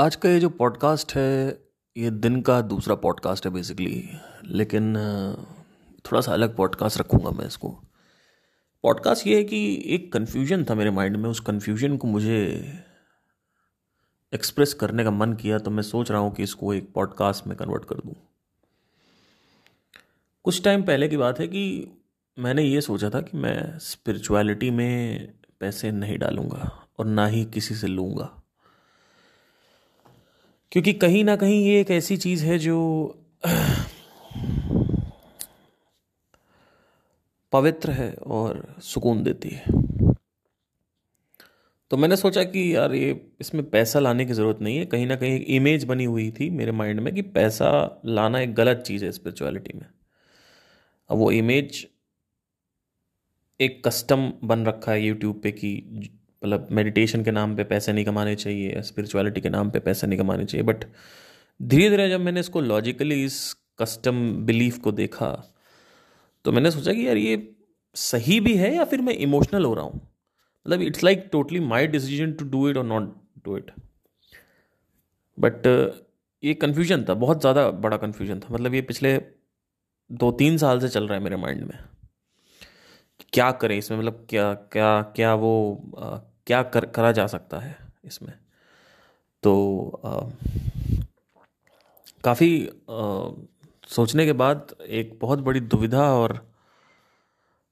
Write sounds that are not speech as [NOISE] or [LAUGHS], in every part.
आज का ये जो पॉडकास्ट है, ये दिन का दूसरा पॉडकास्ट है बेसिकली लेकिन थोड़ा सा अलग पॉडकास्ट रखूँगा मैं इसको। पॉडकास्ट ये है कि एक कन्फ्यूज़न था मेरे माइंड में। उस कन्फ्यूज़न को मुझे एक्सप्रेस करने का मन किया तो मैं सोच रहा हूँ कि इसको एक पॉडकास्ट में कन्वर्ट कर दूँ। कुछ टाइम पहले की बात है कि मैंने ये सोचा था कि मैं स्पिरिचुअलिटी में पैसे नहीं डालूँगा और ना ही किसी से लूँगा। क्योंकि कहीं ना कहीं ये एक ऐसी चीज़ है जो, पवित्र है और सुकून देती है। तो मैंने सोचा कि यार ये, इसमें पैसा लाने की ज़रूरत नहीं है। कहीं ना कहीं एक इमेज बनी हुई थी मेरे माइंड में कि पैसा लाना एक गलत चीज़ है स्पिरिचुअलिटी में। अब वो इमेज एक कस्टम बन रखा है यूट्यूब पे कि मतलब मेडिटेशन के नाम पे पैसे नहीं कमाने चाहिए स्पिरिचुअलिटी के नाम पे पैसे नहीं कमाने चाहिए। बट धीरे धीरे जब मैंने इसको लॉजिकली इस कस्टम बिलीफ को देखा तो मैंने सोचा कि यार ये सही भी है या फिर मैं इमोशनल हो रहा हूँ? मतलब it's like totally my decision to do it और नॉट डू इट बट ये कन्फ्यूज़न था, बहुत ज़्यादा बड़ा कन्फ्यूज़न था। मतलब ये पिछले दो तीन साल से चल रहा है मेरे माइंड में। क्या करें इसमें? मतलब क्या क्या क्या वो क्या कर करा जा सकता है इसमें? तो काफ़ी सोचने के बाद एक बहुत बड़ी दुविधा और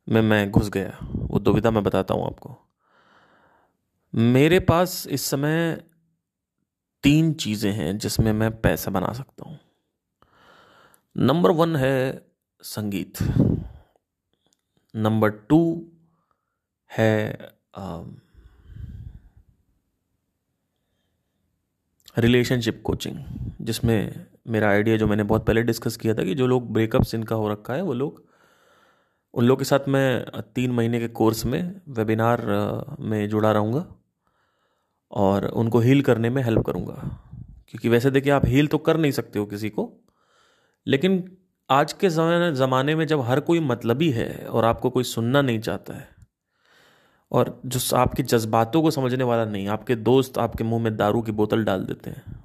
में मैं घुस गया। वो दुविधा मैं बताता हूँ आपको। मेरे पास इस समय तीन चीज़ें हैं जिसमें मैं पैसा बना सकता हूँ। नंबर वन है संगीत। नंबर टू है आ, रिलेशनशिप कोचिंग जिसमें मेरा आइडिया जो मैंने बहुत पहले डिस्कस किया था कि जो लोग ब्रेकअप्स इनका हो रखा है, वो लोग, उन लोग के साथ मैं तीन महीने के कोर्स में वेबिनार में जुड़ा रहूँगा और उनको हील करने में हेल्प करूँगा। क्योंकि वैसे देखिए आप हील तो कर नहीं सकते हो किसी को, लेकिन आज के ज़माने में जब हर कोई मतलबी है और आपको कोई सुनना नहीं चाहता है और जो आपके जज्बातों को समझने वाला नहीं, आपके दोस्त आपके मुँह में दारू की बोतल डाल देते हैं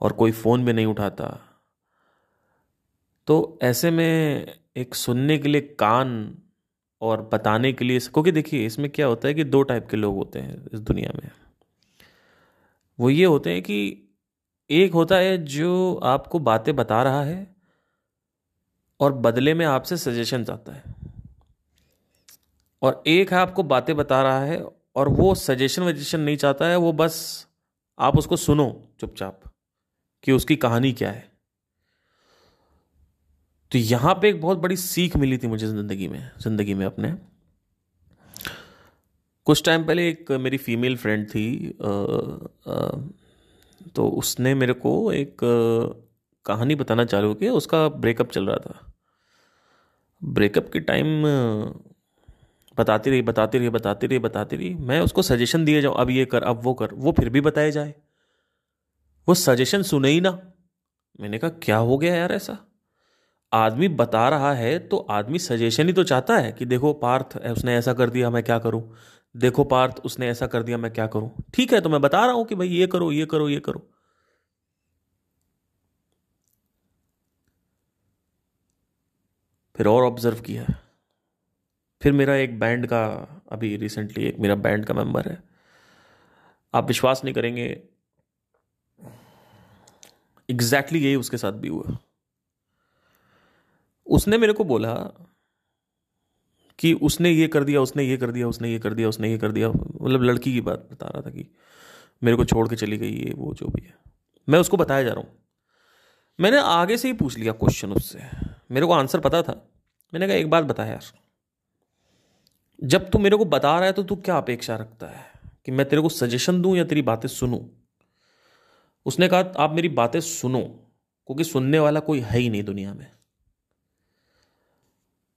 और कोई फ़ोन भी नहीं उठाता। तो ऐसे में एक सुनने के लिए कान और बताने के लिए, क्योंकि देखिए इसमें क्या होता है कि दो टाइप के लोग होते हैं इस दुनिया में। वो ये होते हैं कि एक होता है जो आपको बातें बता रहा है और बदले में आपसे सजेशन चाहता है। और एक है आपको बातें बता रहा है और वो सजेशन वजेशन नहीं चाहता है वो बस आप उसको सुनो चुपचाप कि उसकी कहानी क्या है। तो यहाँ पे एक बहुत बड़ी सीख मिली थी मुझे ज़िंदगी में ज़िंदगी में अपने। कुछ टाइम पहले एक मेरी फीमेल फ्रेंड थी आ, आ, तो उसने मेरे को एक आ, कहानी बताना चालू किया उसका ब्रेकअप चल रहा था। ब्रेकअप के टाइम बताती रही बताती रही बताती रही बताती रही, मैं उसको सजेशन दिए जाऊँ, अब ये कर, अब वो कर, वो फिर भी बताए जाए। वो सजेशन सुने ही ना। मैंने कहा, क्या हो गया यार ऐसा? आदमी बता रहा है तो आदमी सजेशन ही तो चाहता है कि देखो, पार्थ उसने ऐसा कर दिया, मैं क्या करूँ? देखो, पार्थ, उसने ऐसा कर दिया, मैं क्या करूँ? ठीक है तो मैं बता रहा हूँ कि भाई ये करो ये करो ये करो। फिर और ऑब्ज़र्व किया। फिर मेरा एक बैंड का अभी रिसेंटली एक मेरा बैंड का मेंबर है। आप विश्वास नहीं करेंगे एग्जैक्टली exactly यही उसके साथ भी हुआ। उसने मेरे को बोला कि उसने ये कर दिया, उसने ये कर दिया, उसने ये कर दिया, उसने ये कर दिया। मतलब लड़की की बात बता रहा था कि मेरे को छोड़ के चली गई ये, वो, जो भी है। मैं उसको बताया जा रहा हूँ। मैंने आगे से ही पूछ लिया क्वेश्चन उससे। मेरे को आंसर पता था। मैंने कहा, एक बात बता यार जब तू मेरे को बता रहा है तो तू क्या अपेक्षा रखता है? कि मैं तेरे को सजेशन दूँ या तेरी बातें सुनूं? उसने कहा, आप मेरी बातें सुनो, क्योंकि सुनने वाला कोई है ही नहीं दुनिया में.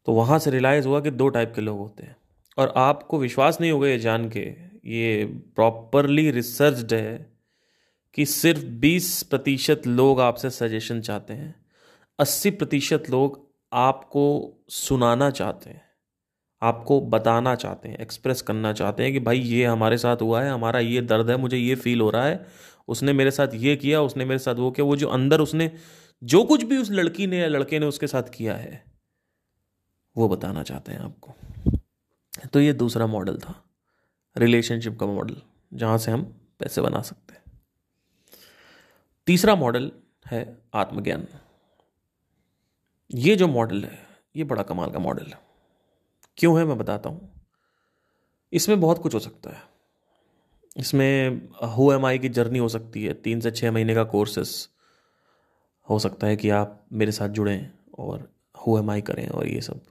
तो वहाँ से रियलाइज़ हुआ कि दो टाइप के लोग होते हैं। और आपको विश्वास नहीं होगा ये जान के, ये प्रॉपरली रिसर्च्ड है कि सिर्फ़ 20 प्रतिशत लोग आपसे सजेशन चाहते हैं। 80 प्रतिशत लोग आपको सुनाना चाहते हैं। आपको बताना चाहते हैं एक्सप्रेस करना चाहते हैं कि भाई ये हमारे साथ हुआ है, हमारा ये दर्द है, मुझे ये फील हो रहा है, उसने मेरे साथ ये किया, उसने मेरे साथ वो किया, वो जो अंदर उसने, जो कुछ भी उस लड़की ने या लड़के ने उसके साथ किया है, वो बताना चाहते हैं आपको। तो ये दूसरा मॉडल था रिलेशनशिप का मॉडल जहाँ से हम पैसे बना सकते हैं। तीसरा मॉडल है आत्मज्ञान। ये जो मॉडल है, ये बड़ा कमाल का मॉडल है। क्यों है मैं बताता हूँ। इसमें बहुत कुछ हो सकता है। इसमें हु एम आई की जर्नी हो सकती है। तीन से छः महीने का कोर्सेस हो सकता है कि आप मेरे साथ जुड़ें और हु एम आई करें और ये सब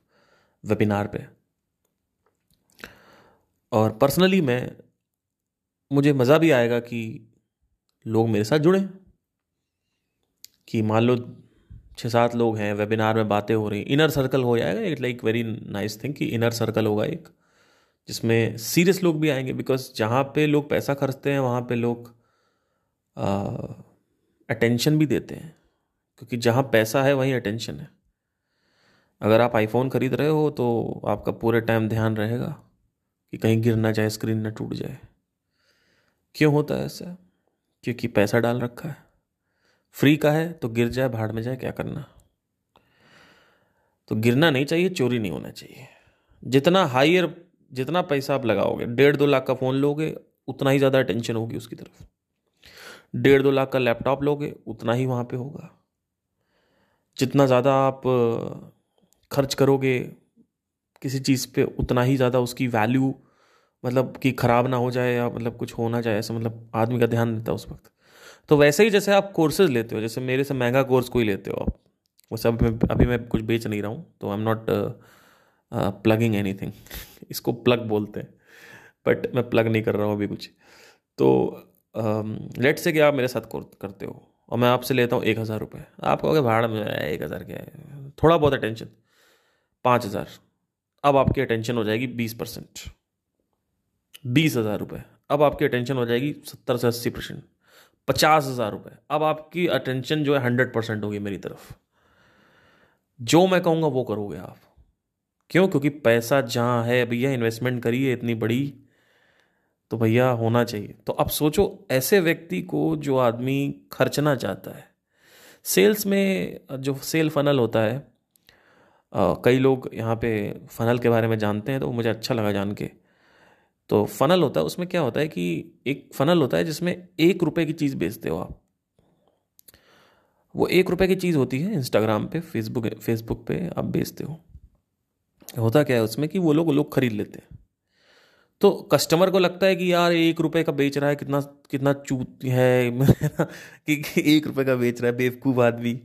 वेबिनार पे। और पर्सनली मैं, मुझे मज़ा भी आएगा कि लोग मेरे साथ जुड़ें, कि मान लो छः सात लोग हैं वेबिनार में बातें हो रही इनर सर्कल हो जाएगा it like very nice thing कि इनर सर्कल होगा एक, जिसमें सीरियस लोग भी आएँगे बिकॉज़ जहाँ पे लोग पैसा खर्चते हैं, वहाँ पे लोग अटेंशन भी देते हैं। क्योंकि जहाँ पैसा है, वहीं अटेंशन है। अगर आप आईफोन खरीद रहे हो तो आपका पूरे टाइम ध्यान रहेगा कि कहीं गिर ना जाए स्क्रीन ना टूट जाए। क्यों होता है ऐसा? क्योंकि पैसा डाल रखा है। फ्री का है तो गिर जाए, भाड़ में जाए, क्या करना? तो गिरना नहीं चाहिए, चोरी नहीं होना चाहिए। जितना हाइयर जितना पैसा आप लगाओगे, डेढ़ दो लाख का फ़ोन लोगे, उतना ही ज़्यादा अटेंशन होगी उसकी तरफ़। डेढ़ दो लाख का लैपटॉप लोगे, उतना ही वहाँ पे होगा। जितना ज़्यादा आप खर्च करोगे किसी चीज़ पे, उतना ही ज़्यादा उसकी वैल्यू मतलब कि ख़राब ना हो जाए या मतलब कुछ हो ना जाए, ऐसा मतलब आदमी का ध्यान देता है उस वक्त। तो वैसे ही जैसे आप कोर्सेज लेते हो, जैसे मेरे से महँगा कोर्स कोई लेते हो आप? वैसे अभी मैं अभी मैं कुछ बेच नहीं रहा हूँ तो I am not plugging anything इसको प्लग बोलते हैं बट मैं प्लग नहीं कर रहा हूँ अभी कुछ। तो लेट से क्या आप मेरे साथ करते हो, और मैं आपसे लेता हूँ एक हज़ार रुपये आप कहोगे, भाड़ा में एक हज़ार क्या है? थोड़ा बहुत अटेंशन पाँच हज़ार। अब आपकी अटेंशन हो जाएगी बीस परसेंट। बीस हज़ार रुपये अब आपकी अटेंशन हो जाएगी सत्तर से अस्सी परसेंट। पचास हज़ार रुपये अब आपकी अटेंशन जो है हंड्रेड परसेंट होगी मेरी तरफ़। जो मैं कहूँगा वो करोगे आप। क्यों? क्योंकि पैसा जहाँ है भैया इन्वेस्टमेंट करिए इतनी बड़ी तो भैया होना चाहिए। तो अब सोचो ऐसे व्यक्ति को जो आदमी खर्चना चाहता है। सेल्स में जो सेल फनल होता है आ, कई लोग यहाँ पे फनल के बारे में जानते हैं तो मुझे अच्छा लगा जान के। तो फनल होता है, उसमें क्या होता है कि एक फनल होता है जिसमें एक रुपए की चीज़ बेचते हो आप। वो एक रुपए की चीज़ होती है इंस्टाग्राम पे फेसबुक फेसबुक पे आप बेचते हो। होता क्या है उसमें कि वो लोग लोग खरीद लेते हैं। तो कस्टमर को लगता है कि यार, एक रुपए का बेच रहा है, कितना कितना चूत है, [LAUGHS] कि एक रुपए का बेच रहा है, बेवकूफ़ आदमी।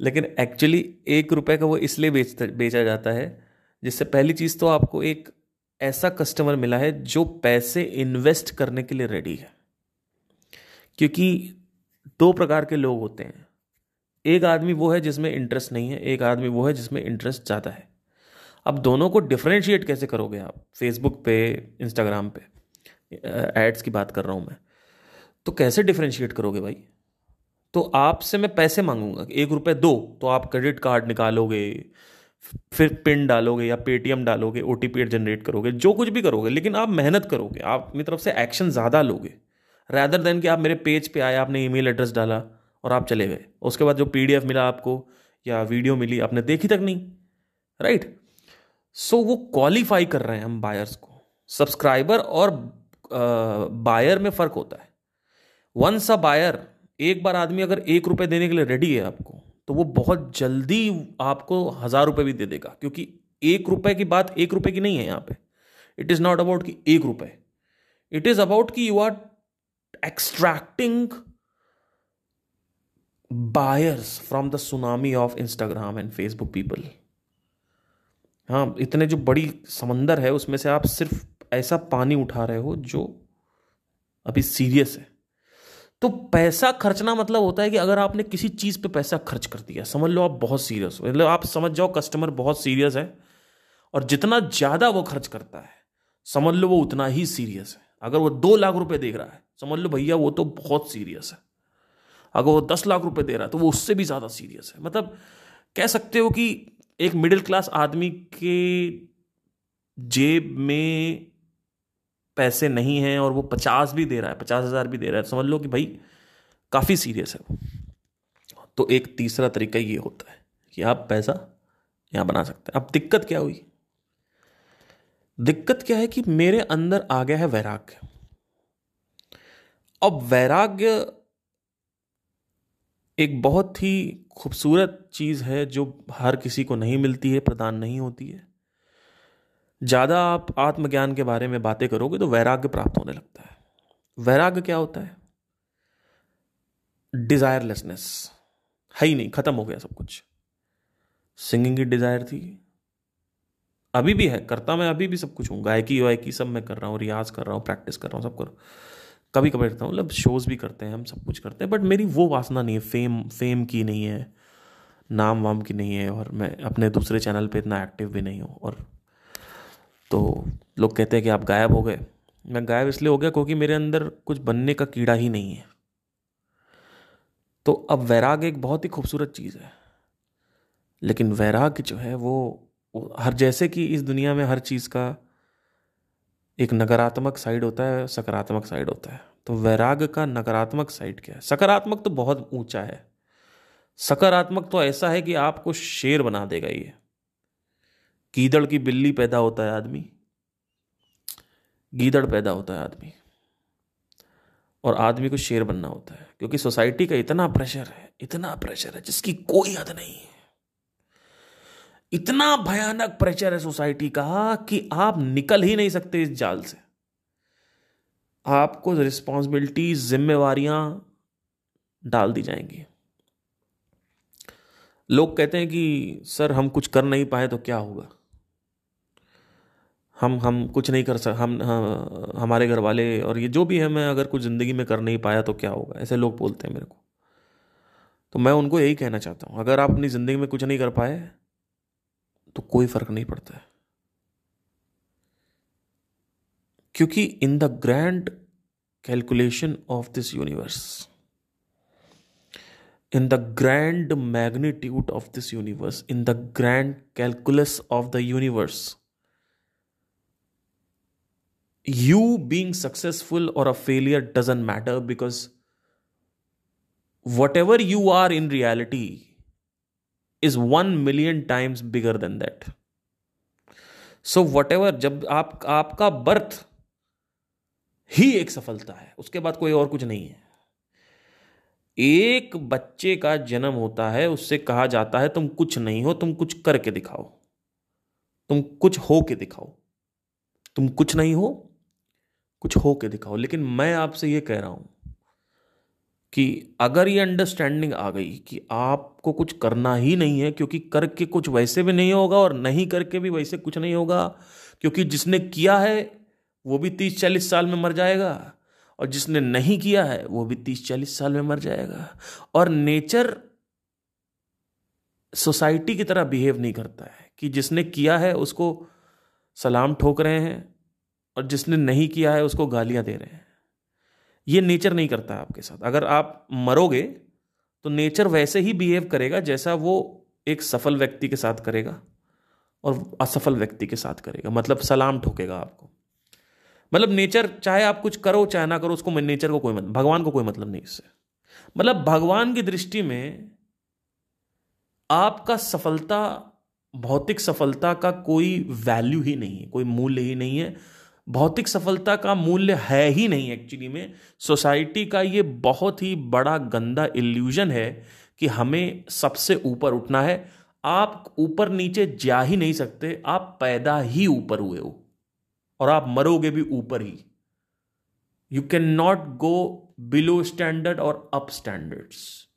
लेकिन एक्चुअली एक रुपए का वो इसलिए बेचता, बेचा जाता है, जिससे पहली चीज़ तो आपको एक ऐसा कस्टमर मिला है जो पैसे इन्वेस्ट करने के लिए रेडी है। क्योंकि दो प्रकार के लोग होते हैं। एक आदमी वो है जिसमें इंटरेस्ट नहीं है, एक आदमी वो है जिसमें इंटरेस्ट ज़्यादा है। अब दोनों को डिफ्रेंशिएट कैसे करोगे आप? फेसबुक पे इंस्टाग्राम पे एड्स की बात कर रहा हूँ मैं। तो कैसे डिफ्रेंशिएट करोगे भाई? तो आपसे मैं पैसे मांगूँगा, एक रुपये दो तो आप क्रेडिट कार्ड निकालोगे फिर पिन डालोगे या पेटीएम डालोगे ओ टी जनरेट करोगे, जो कुछ भी करोगे, लेकिन आप मेहनत करोगे, आप अपनी तरफ़ से एक्शन ज़्यादा लोगे। रैदर देन कि आप मेरे पेज पे आए, आपने ईमेल एड्रेस डाला और आप चले गए। उसके बाद जो पीडीएफ मिला आपको या वीडियो मिली, आपने देखी तक नहीं राइट सो वो क्वालिफाई कर रहे हैं हम बायर्स को। सब्सक्राइबर और बायर में फ़र्क होता है। वंस अ बायर एक बार आदमी अगर एक रुपये देने के लिए रेडी है आपको तो वो बहुत जल्दी आपको हज़ार रुपए भी दे देगा, क्योंकि एक रुपए की बात एक रुपए की नहीं है यहाँ पे। इट इज़ नॉट अबाउट कि एक रुपए। इट इज़ अबाउट कि you are extracting buyers from the tsunami of Instagram and Facebook people हाँ इतने जो बड़ी समंदर है, उसमें से आप सिर्फ़ ऐसा पानी उठा रहे हो जो अभी सीरियस है। तो पैसा खर्चना मतलब होता है कि अगर आपने किसी चीज़ पे पैसा खर्च कर दिया, समझ लो आप बहुत सीरियस हो मतलब आप समझ जाओ कस्टमर बहुत सीरियस है, और जितना ज़्यादा वो खर्च करता है, समझ लो वो उतना ही सीरियस है। अगर वो दो लाख रुपए देख रहा है, समझ लो भैया वो तो बहुत सीरियस है। अगर वो दस लाख रुपए दे रहा है तो वो उससे भी ज़्यादा सीरियस है। मतलब कह सकते हो कि एक मिडिल क्लास आदमी के जेब में पैसे नहीं हैं और वो पचास भी दे रहा है, पचास हज़ार भी दे रहा है समझ लो कि भाई काफ़ी सीरियस है वो। तो एक तीसरा तरीका ये होता है कि आप पैसा यहाँ बना सकते हैं। अब दिक्कत क्या हुई? दिक्कत क्या है कि मेरे अंदर आ गया है वैराग्य। अब वैराग्य एक बहुत ही खूबसूरत चीज़ है जो हर किसी को नहीं मिलती है, प्रदान नहीं होती है। ज़्यादा आप आत्मज्ञान के बारे में बातें करोगे तो वैराग्य प्राप्त होने लगता है। वैराग्य क्या होता है? डिजायरलेसनेस है ही नहीं, खत्म हो गया सब कुछ। सिंगिंग की डिज़ायर थी। अभी भी है, करता मैं अभी भी सब कुछ हूँ। गायकी वायकी सब मैं कर रहा हूँ, रियाज कर रहा हूँ प्रैक्टिस कर रहा हूँ, सब कर। कभी कभी करता हूँ मतलब शोज़ भी करते हैं हम, सब कुछ करते हैं बट मेरी वो वासना नहीं है फेम फेम की नहीं है नाम वाम की नहीं है, और मैं अपने दूसरे चैनल पे इतना एक्टिव भी नहीं हूँ, और तो लोग कहते हैं कि आप गायब हो गए। मैं गायब इसलिए हो गया क्योंकि मेरे अंदर कुछ बनने का कीड़ा ही नहीं है। तो अब वैराग एक बहुत ही खूबसूरत चीज़ है। लेकिन वैराग जो है वो, हर जैसे कि इस दुनिया में हर चीज़ का एक नकारात्मक साइड होता है सकारात्मक साइड होता है। तो वैराग का नकारात्मक साइड क्या है? सकारात्मक तो बहुत ऊँचा है। सकारात्मक तो ऐसा है कि आपको शेर बना देगा ये। गीदड़ की बिल्ली पैदा होता है आदमी। गीदड़ पैदा होता है आदमी। और आदमी को शेर बनना होता है, क्योंकि सोसाइटी का इतना प्रेशर है, इतना प्रेशर है, जिसकी कोई हद नहीं है। इतना भयानक प्रेशर है सोसाइटी का कि आप निकल ही नहीं सकते इस जाल से। आपको रिस्पॉन्सिबिलिटी जिम्मेवारियाँ डाल दी जाएँगी। लोग कहते हैं कि, सर, हम कुछ कर नहीं पाए तो क्या होगा? हम हम कुछ नहीं कर सक हम हाँ, हमारे घर वाले और ये जो भी है मैं अगर कुछ ज़िंदगी में कर नहीं पाया तो क्या होगा? ऐसे लोग बोलते हैं मेरे को। तो मैं उनको यही कहना चाहता हूँ अगर आप अपनी ज़िंदगी में कुछ नहीं कर पाए तो कोई फ़र्क नहीं पड़ता है। क्योंकि in the grand calculation of this universe in the grand magnitude of this universe in the grand calculus of the universe you being successful और a failure doesn't matter because whatever you are in reality is one million times bigger than that so whatever जब आप, आपका birth ही एक सफलता है उसके बाद कोई और कुछ नहीं है। एक बच्चे का जन्म होता है उससे कहा जाता है तुम कुछ नहीं हो तुम कुछ करके दिखाओ। तुम कुछ हो के दिखाओ। तुम कुछ नहीं हो कुछ हो के दिखाओ। लेकिन मैं आपसे ये कह रहा हूँ कि अगर ये अंडरस्टैंडिंग आ गई कि आपको कुछ करना ही नहीं है, क्योंकि करके कुछ वैसे भी नहीं होगा और नहीं करके भी वैसे कुछ नहीं होगा, क्योंकि जिसने किया है, वो भी तीस चालीस साल में मर जाएगा। और जिसने नहीं किया है, वो भी तीस चालीस साल में मर जाएगा। और नेचर सोसाइटी की तरह बिहेव नहीं करता है कि जिसने किया है, उसको सलाम ठोक रहे हैं और जिसने नहीं किया है उसको गालियाँ दे रहे हैं। ये नेचर नहीं करता आपके साथ। अगर आप मरोगे तो नेचर वैसे ही बिहेव करेगा जैसा वो एक सफल व्यक्ति के साथ करेगा और असफल व्यक्ति के साथ करेगा। मतलब सलाम ठोकेगा आपको। मतलब नेचर, चाहे आप कुछ करो, चाहे ना करो, उसको नेचर को कोई मतलब भगवान को कोई मतलब नहीं इससे। मतलब भगवान की दृष्टि में आपका सफलता, भौतिक सफलता का कोई वैल्यू ही नहीं है, कोई मूल्य ही नहीं है। भौतिक सफलता का मूल्य है ही नहीं एक्चुअली में। सोसाइटी का ये बहुत ही बड़ा गंदा इल्यूजन है कि हमें सबसे ऊपर उठना है। आप ऊपर नीचे जा ही नहीं सकते, आप पैदा ही ऊपर हुए हो। और आप मरोगे भी ऊपर ही। You can not go below standard और up standards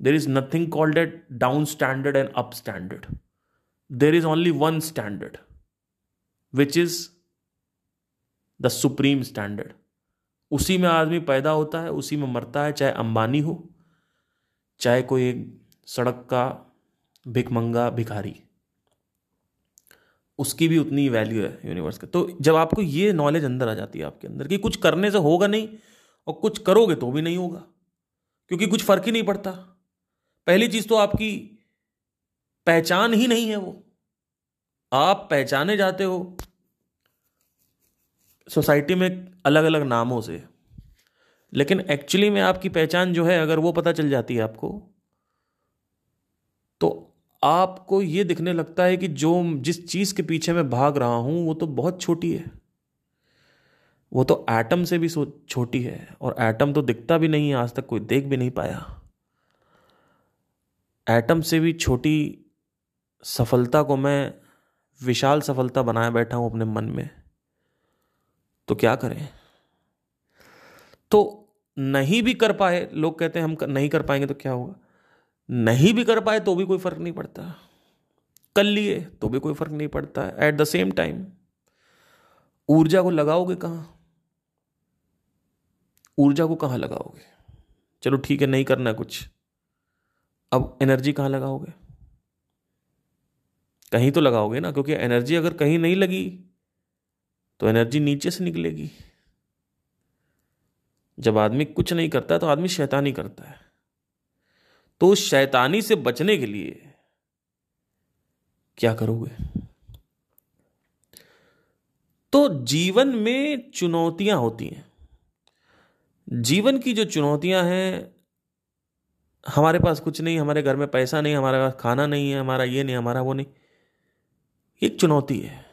there is nothing called at down standard and up standard there is only one standard which is the supreme standard. उसी में आदमी पैदा होता है, उसी में मरता है, चाहे अंबानी हो, चाहे कोई सड़क का भिकमंगा भिखारी। उसकी भी उतनी वैल्यू है यूनिवर्स का। तो जब आपको ये नॉलेज अंदर आ जाती है आपके अंदर कि कुछ करने से होगा नहीं और कुछ करोगे तो भी नहीं होगा, क्योंकि कुछ फ़र्क ही नहीं पड़ता। पहली चीज़ तो आपकी पहचान ही नहीं है वो। आप पहचाने जाते हो सोसाइटी में अलग अलग नामों से। लेकिन एक्चुअली में आपकी पहचान जो है, अगर वो पता चल जाती है आपको तो आपको ये दिखने लगता है कि जो जिस चीज़ के पीछे मैं भाग रहा हूँ, वो तो बहुत छोटी है। वो तो एटम से भी छोटी है, और एटम तो दिखता भी नहीं है, आज तक कोई देख भी नहीं पाया। एटम से भी छोटी सफलता को मैं विशाल सफलता बनाए बैठा हूँ अपने मन में। तो क्या करें? तो नहीं भी कर पाए, लोग कहते हैं हम नहीं कर पाएँगे तो क्या होगा? नहीं भी कर पाए तो भी कोई फ़र्क नहीं पड़ता। कर लिए तो भी कोई फ़र्क नहीं पड़ता। एट द सेम टाइम ऊर्जा को लगाओगे कहाँ? ऊर्जा को कहाँ लगाओगे? चलो ठीक है, नहीं करना कुछ। अब एनर्जी कहाँ लगाओगे? कहीं तो लगाओगे ना, क्योंकि एनर्जी अगर कहीं नहीं लगी तो एनर्जी नीचे से निकलेगी। जब आदमी कुछ नहीं करता तो आदमी शैतानी करता है। तो उस शैतानी से बचने के लिए क्या करोगे? तो जीवन में चुनौतियाँ होती हैं। जीवन की जो चुनौतियाँ हैं, हमारे पास कुछ नहीं, हमारे घर में पैसा नहीं, हमारे पास खाना नहीं है, हमारा ये नहीं, हमारा वो नहीं। एक चुनौती है।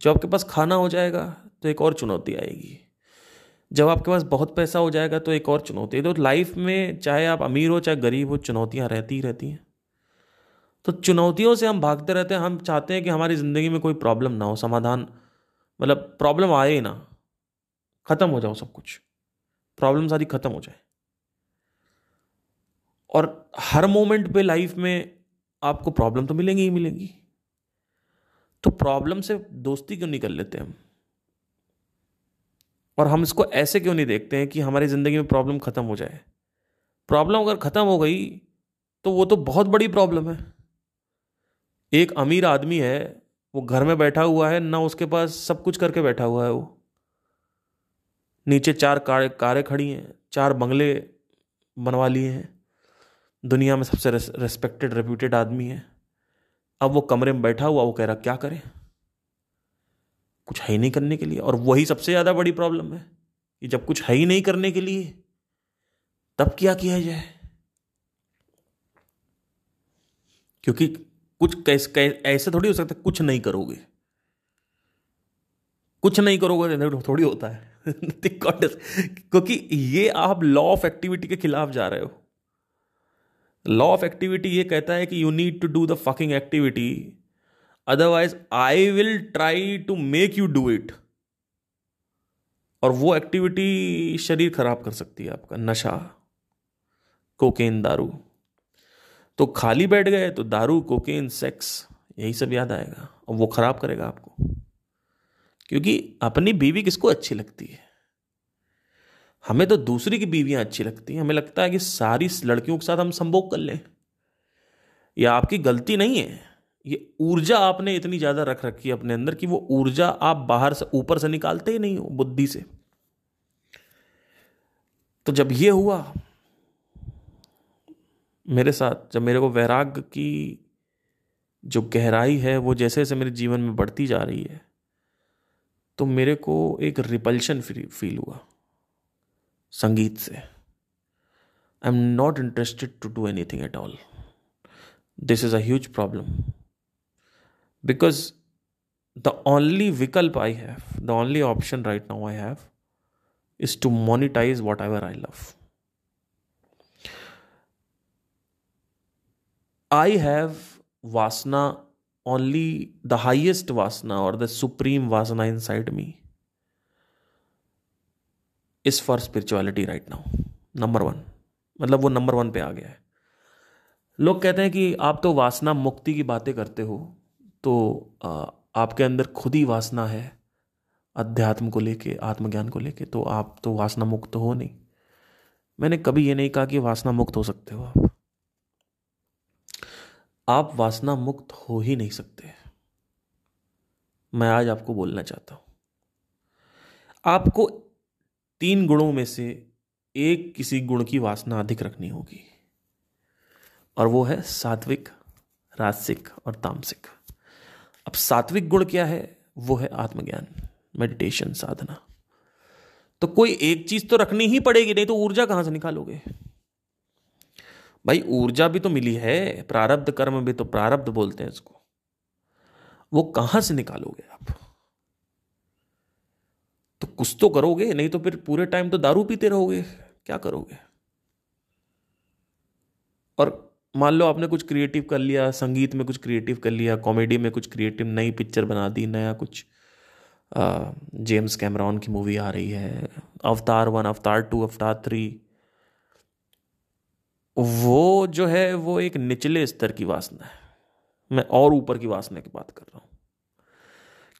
जब आपके पास खाना हो जाएगा तो एक और चुनौती आएगी। जब आपके पास बहुत पैसा हो जाएगा तो एक और चुनौती तो लाइफ में चाहे आप अमीर हो, चाहे गरीब हो, चुनौतियाँ रहती ही रहती हैं। तो चुनौतियों से हम भागते रहते हैं। हम चाहते हैं कि हमारी ज़िंदगी में कोई प्रॉब्लम ना हो, समाधान मतलब प्रॉब्लम आए ही ना। ख़त्म हो जाओ सब कुछ। प्रॉब्लम सारी ख़त्म हो जाए। और हर मोमेंट पे लाइफ में आपको प्रॉब्लम तो मिलेंगी ही मिलेंगी। तो प्रॉब्लम से दोस्ती क्यों नहीं कर लेते हम? और हम इसको ऐसे क्यों नहीं देखते हैं कि हमारी ज़िंदगी में प्रॉब्लम ख़त्म हो जाए? प्रॉब्लम अगर ख़त्म हो गई तो वो तो बहुत बड़ी प्रॉब्लम है। एक अमीर आदमी है, वो घर में बैठा हुआ है, ना उसके पास सब कुछ करके बैठा हुआ है वो। नीचे चार कारें कारें खड़ी हैं, चार बंगले बनवा लिए हैं। दुनिया में सबसे रेस्पेक्टेड रेप्यूटेड आदमी है। अब वो कमरे में बैठा हुआ वो कह रहा क्या करें? कुछ है ही नहीं करने के लिए। और वही सबसे ज़्यादा बड़ी प्रॉब्लम है कि जब कुछ है ही नहीं करने के लिए तब क्या किया जाए? क्योंकि कुछ कैसे कैस, ऐसे थोड़ी हो सकता है कुछ नहीं करोगे। कुछ नहीं करोगे थोड़ी होता है। [LAUGHS] क्योंकि ये आप लॉ ऑफ़ एक्टिविटी के खिलाफ जा रहे हो। लॉ ऑफ़ एक्टिविटी ये कहता है कि you need to do the fucking activity otherwise I will try to make you do it और वो एक्टिविटी शरीर खराब कर सकती है आपका, नशा कोकेन दारू. तो खाली बैठ गए तो दारू कोकेन सेक्स यही सब याद आएगा। और वो खराब करेगा आपको। क्योंकि अपनी बीवी किसको अच्छी लगती है? हमें तो दूसरी की बीवियाँ अच्छी लगती हैं। हमें लगता है कि सारी लड़कियों के साथ हम संभोग कर लें। यह आपकी गलती नहीं है। ये ऊर्जा आपने इतनी ज़्यादा रख रखी है अपने अंदर कि वो ऊर्जा आप बाहर से, ऊपर से निकालते ही नहीं हो बुद्धि से। तो जब ये हुआ, मेरे साथ, जब मेरे को वैराग्य की जो गहराई है, वो जैसे जैसे मेरे जीवन में बढ़ती जा रही है तो मेरे को एक रिपल्शन फील हुआ। संगीत से I am not interested to do anything at all this is a problem because the only विकल्प I have the only option right now I have is to monetise whatever I love I have वासना only the highest वासना और the supreme वासना inside me is for spirituality right now number one मतलब वो number one पे आ गया है। लोग कहते हैं कि आप तो वासना मुक्ति की बातें करते हो तो आपके अंदर खुद ही वासना है अध्यात्म को लेके, आत्मज्ञान को लेके तो आप तो वासना मुक्त हो नहीं। मैंने कभी ये नहीं कहा कि वासना मुक्त हो सकते हो आप। आप वासना मुक्त हो ही नहीं सकते। मैं आज आपको बोलना चाहता हूँ। आपको तीन गुणों में से एक किसी गुण की वासना अधिक रखनी होगी। और वो है सात्विक रासिक और तामसिक। अब सात्विक गुण क्या है? वो है आत्मज्ञान मेडिटेशन साधना। तो कोई एक चीज़ तो रखनी ही पड़ेगी, नहीं तो ऊर्जा कहाँ से निकालोगे? भाई, ऊर्जा भी तो मिली है, प्रारब्ध कर्म भी तो प्रारब्ध बोलते हैं इसको। वो कहाँ से निकालोगे आप? तो कुछ तो करोगे, नहीं तो फिर पूरे टाइम तो दारू पीते रहोगे। क्या करोगे? और मान लो आपने कुछ क्रिएटिव कर लिया, संगीत में कुछ क्रिएटिव कर लिया कॉमेडी में कुछ क्रिएटिव नई पिक्चर बना दी, नया कुछ जेम्स कैमरॉन की मूवी आ रही है अवतार वन अवतार टू अवतार थ्री वो जो है, वो एक निचले स्तर की वासना है। मैं और ऊपर की वासना की बात कर रहा हूँ।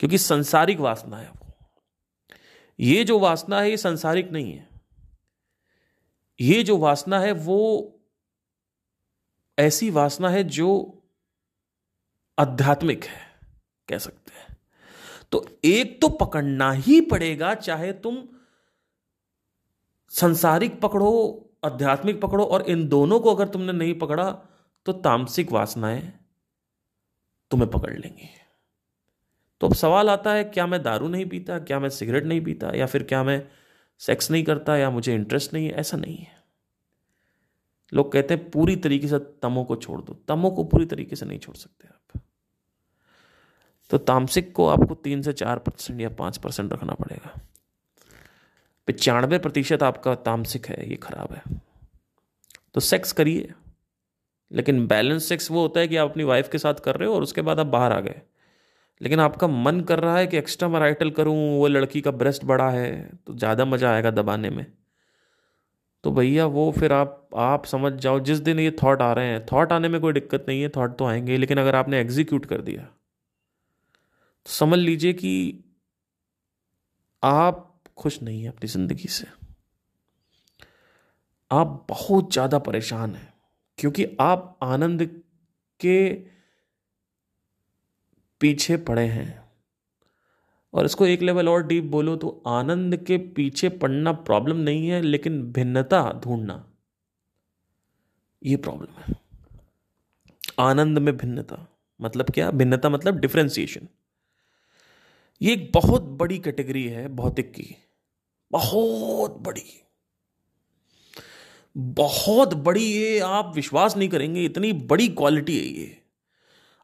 क्योंकि संसारिक वासना है ये जो वासना है, ये संसारिक नहीं है। ये जो वासना है, वो ऐसी वासना है जो आध्यात्मिक है, कह सकते हैं। तो एक तो पकड़ना ही पड़ेगा, चाहे तुम संसारिक पकड़ो, आध्यात्मिक पकड़ो, और इन दोनों को अगर तुमने नहीं पकड़ा तो तामसिक वासनाएँ तुम्हें पकड़ लेंगी। तो अब सवाल आता है, क्या मैं दारू नहीं पीता, क्या मैं सिगरेट नहीं पीता, या फिर क्या मैं सेक्स नहीं करता, या मुझे इंटरेस्ट नहीं है? ऐसा नहीं है। लोग कहते हैं, पूरी तरीके से तमो को छोड़ दो। तमो को पूरी तरीके से नहीं छोड़ सकते आप। तो तामसिक को आपको तीन से चार परसेंट या पाँच परसेंट रखना पड़ेगा। पचानवे प्रतिशत आपका तामसिक है, ये खराब है। तो सेक्स करिए। लेकिन बैलेंस सेक्स वो होता है कि आप अपनी वाइफ के साथ कर रहे हो और उसके बाद आप बाहर आ गए। लेकिन आपका मन कर रहा है कि एक्स्ट्रा मराइटल करूँ, वो लड़की का ब्रेस्ट बड़ा है तो ज़्यादा मज़ा आएगा दबाने में। तो भैया, वो फिर आप आप समझ जाओ, जिस दिन ये थॉट आ रहे हैं थॉट आने में कोई दिक्कत नहीं है थॉट तो आएँगे, लेकिन अगर आपने एग्जीक्यूट कर दिया तो समझ लीजिए कि आप खुश नहीं है अपनी ज़िंदगी से। आप बहुत ज़्यादा परेशान हैं, क्योंकि आप आनंद के पीछे पड़े हैं। और इसको एक लेवल और डीप बोलो तो आनंद के पीछे पड़ना प्रॉब्लम नहीं है, लेकिन भिन्नता ढूंढना, ये प्रॉब्लम है। आनंद में भिन्नता मतलब क्या? भिन्नता मतलब डिफ्रेंसिएशन ये एक बहुत बड़ी कैटेगरी है भौतिक की। बहुत बड़ी। बहुत बड़ी ये आप विश्वास नहीं करेंगे, इतनी बड़ी क्वालिटी है ये।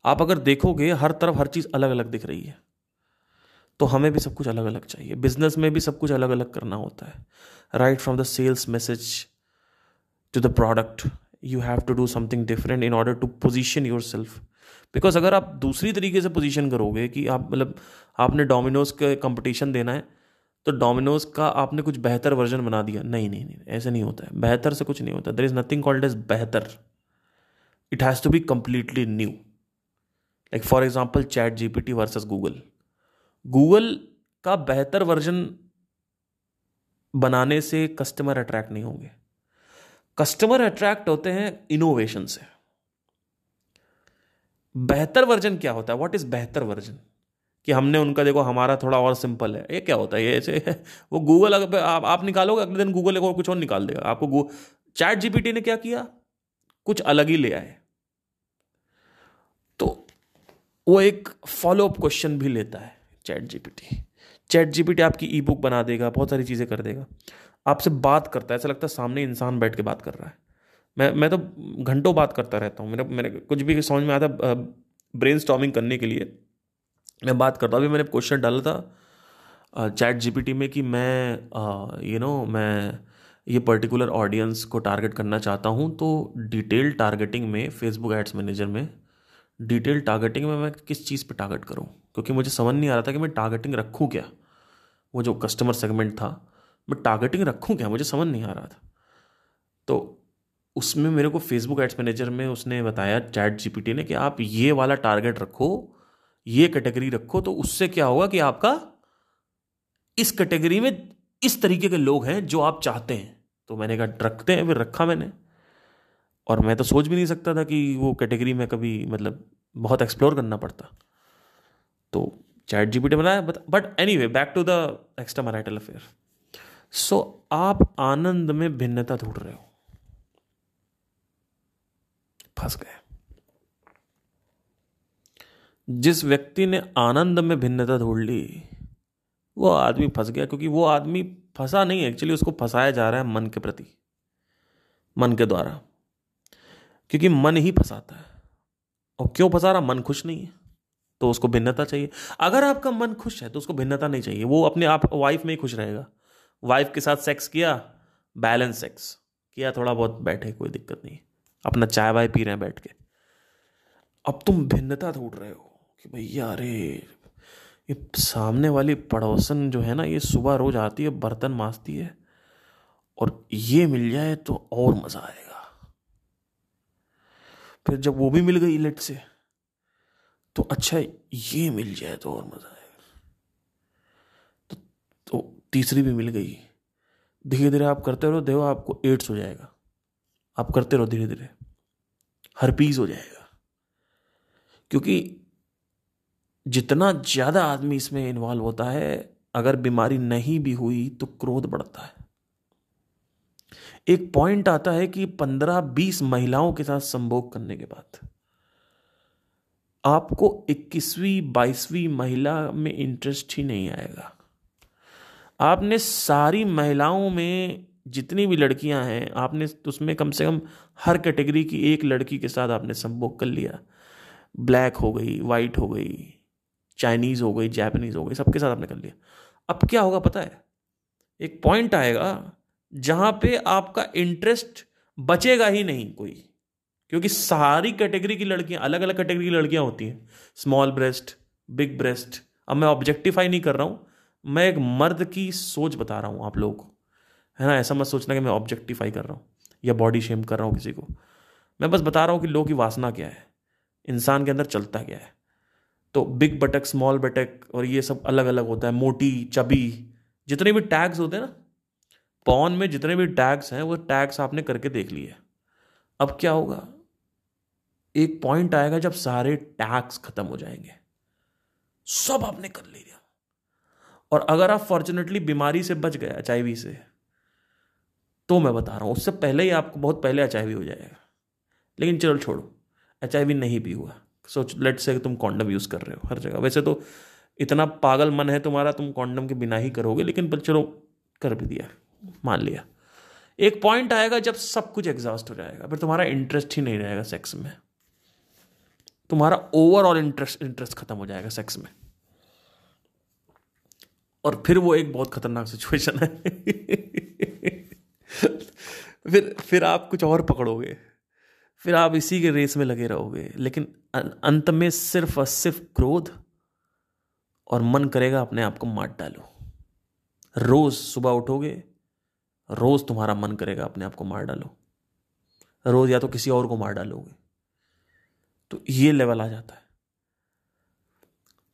आप अगर देखोगे, हर तरफ़ हर चीज़ अलग अलग दिख रही है। तो हमें भी सब कुछ अलग अलग चाहिए। बिज़नेस में भी सब कुछ अलग अलग करना होता है। Right from the sales message to the product you have to do something different in order to position yourself because अगर आप दूसरी तरीके से पोजिशन करोगे कि आप मतलब आपने डोमिनोज का कंपटीशन देना है तो डोमिनोज का आपने कुछ बेहतर वर्जन बना दिया। नहीं नहीं नहीं, ऐसे नहीं होता है। बेहतर से कुछ नहीं होता। There is nothing called as बेहतर। It has to be completely new like for example ChatGPT versus Google Google का बेहतर वर्जन बनाने से कस्टमर अट्रैक्ट नहीं होंगे। कस्टमर अट्रैक्ट होते हैं इनोवेशन से। बेहतर वर्जन क्या होता है? व्हाट इज़ बेहतर वर्जन कि हमने उनका देखो हमारा थोड़ा और सिंपल है। ये क्या होता है? ये ऐसे वो गूगल अगर आप, आप निकालोगे अगले दिन गूगल एक और कुछ और निकाल देगा। आपको चैट जीपीटी ने क्या किया? कुछ अलग ही ले आए तो वो एक फॉलो अप क्वेश्चन भी लेता है चैट जीपीटी चैट जीपीटी आपकी ई बुक बना देगा, बहुत सारी चीज़ें कर देगा। आपसे बात करता है, ऐसा लगता है सामने इंसान बैठ के बात कर रहा है। मैं मैं तो घंटों बात करता रहता हूँ। मेरे मेरे, कुछ भी समझ में आता ब्रेन स्टॉमिंग करने के लिए, मैं बात करता हूँ। अभी मैंने क्वेश्चन डाला था चैट जीपीटी में कि मैं यू नो मैं ये पर्टिकुलर ऑडियंस को टारगेट करना चाहता हूँ तो डिटेल टारगेटिंग में फेसबुक एड्स मैनेजर में डिटेल टारगेटिंग में मैं किस चीज़ पे टारगेट करूँ? क्योंकि मुझे समझ नहीं आ रहा था कि मैं टारगेटिंग रखूँ क्या? वो जो कस्टमर सेगमेंट था, मैं टारगेटिंग रखूँ क्या? मुझे समझ नहीं आ रहा था। तो उसमें मेरे को फेसबुक एड्स मैनेजर में उसने बताया चैट जीपीटी ने कि आप ये वाला टारगेट रखो, ये कैटेगरी रखो तो उससे क्या होगा कि आपका इस कैटेगरी में इस तरीके के लोग हैं जो आप चाहते हैं। तो मैंने कहा, रखते हैं। फिर रखा मैंने। और मैं तो सोच भी नहीं सकता था कि वो कैटेगरी में कभी मतलब बहुत एक्सप्लोर करना पड़ता। तो चैट जीपीटी बनाया but anyway back to the extramarital affair so आप आनंद में भिन्नता ढूंढ रहे हो। फंस गए। जिस व्यक्ति ने आनंद में भिन्नता ढूंढ ली, वो आदमी फंस गया, क्योंकि वो आदमी फंसा नहीं एक्चुअली उसको फंसाया जा रहा है मन के प्रति, मन के द्वारा। क्योंकि मन ही फंसाता है। और क्यों फंसा रहा? मन खुश नहीं है तो उसको भिन्नता चाहिए। अगर आपका मन खुश है तो उसको भिन्नता नहीं चाहिए। वो अपने आप वाइफ में ही खुश रहेगा। वाइफ के साथ सेक्स किया बैलेंस सेक्स किया थोड़ा बहुत, बैठे, कोई दिक्कत नहीं। अपना चाय वाय पी रहे हैं बैठ के। अब तुम भिन्नता ढूंढ रहे हो कि भैया, अरे, ये सामने वाली पड़ोसन जो है ना, ये सुबह रोज आती है, बर्तन मांजती है, और ये मिल जाए तो और मज़ा आएगा। फिर जब वो भी मिल गई लेट से तो अच्छा ये मिल जाए तो और मज़ा आएगा तो, तो तीसरी भी मिल गई। धीरे धीरे आप करते रहो देखो आपको एड्स हो जाएगा। आप करते रहो धीरे धीरे। हर पीस हो जाएगा। क्योंकि जितना ज़्यादा आदमी इसमें इन्वॉल्व होता है अगर बीमारी नहीं भी हुई तो क्रोध बढ़ता है। एक पॉइंट आता है कि पंद्रह बीस महिलाओं के साथ संभोग करने के बाद। आपको इक्कीसवीं, बाईसवीं महिला में इंटरेस्ट ही नहीं आएगा। आपने सारी महिलाओं में जितनी भी लड़कियाँ हैं, आपने उसमें कम से कम हर कैटेगरी की एक लड़की के साथ आपने संभोग कर लिया। ब्लैक हो गई वाइट हो गई चाइनीज़ हो गई जैपनीज हो गई, सबके साथ आपने कर लिया। अब क्या होगा पता है? एक पॉइंट आएगा जहाँ पे आपका इंटरेस्ट बचेगा ही नहीं कोई। क्योंकि सारी कैटेगरी की लड़कियाँ अलग अलग कैटेगरी की लड़कियाँ होती हैं। स्मॉल ब्रेस्ट बिग ब्रेस्ट अब मैं ऑब्जेक्टिफाई नहीं कर रहा हूँ, मैं एक मर्द की सोच बता रहा हूँ आप लोगों को। है ना? ऐसा मत सोचना कि मैं ऑब्जेक्टिफाई कर रहा हूँ या बॉडी शेम कर रहा हूँ किसी को। मैं बस बता रहा हूँ कि लोग की वासना क्या है। इंसान के अंदर चलता क्या है। तो बिग बटक स्मॉल बटक और ये सब अलग अलग होता है। मोटी, चबी, जितने भी टैग्स होते हैं ना पॉन में जितने भी टैग्स हैं, वो टैग्स आपने करके देख लिए। अब क्या होगा? एक पॉइंट आएगा जब सारे टैक्स खत्म हो जाएँगे। सब आपने कर लिया। और अगर आप फॉर्चुनेटली बीमारी से बच गए, एचआईवी से तो मैं बता रहा हूँ, उससे पहले ही आपको बहुत पहले एचआईवी हो जाएगा। लेकिन चलो छोड़ो, एचआईवी नहीं भी हुआ। सोच लेट से तुम कॉन्डम यूज़ कर रहे हो हर जगह। वैसे तो इतना पागल मन है तुम्हारा, तुम कॉन्डम के बिना ही करोगे, लेकिन चलो, कर भी दिया। मान लिया। एक पॉइंट आएगा जब सब कुछ एग्जॉस्ट हो जाएगा फिर तुम्हारा इंटरेस्ट ही नहीं रहेगा सेक्स में। तुम्हारा ओवरऑल इंटरेस्ट इंटरेस्ट खत्म हो जाएगा सेक्स में। और फिर वो एक बहुत खतरनाक सिचुएशन है। [LAUGHS] फिर फिर आप कुछ और पकड़ोगे। फिर आप इसी के रेस में लगे रहोगे। लेकिन अंत में सिर्फ़ और सिर्फ़ क्रोध और मन करेगा अपने आप को मार डालो। रोज सुबह उठोगे रोज तुम्हारा मन करेगा अपने आप को मार डालो। रोज या तो किसी और को मार डालोगे। तो ये लेवल आ जाता है।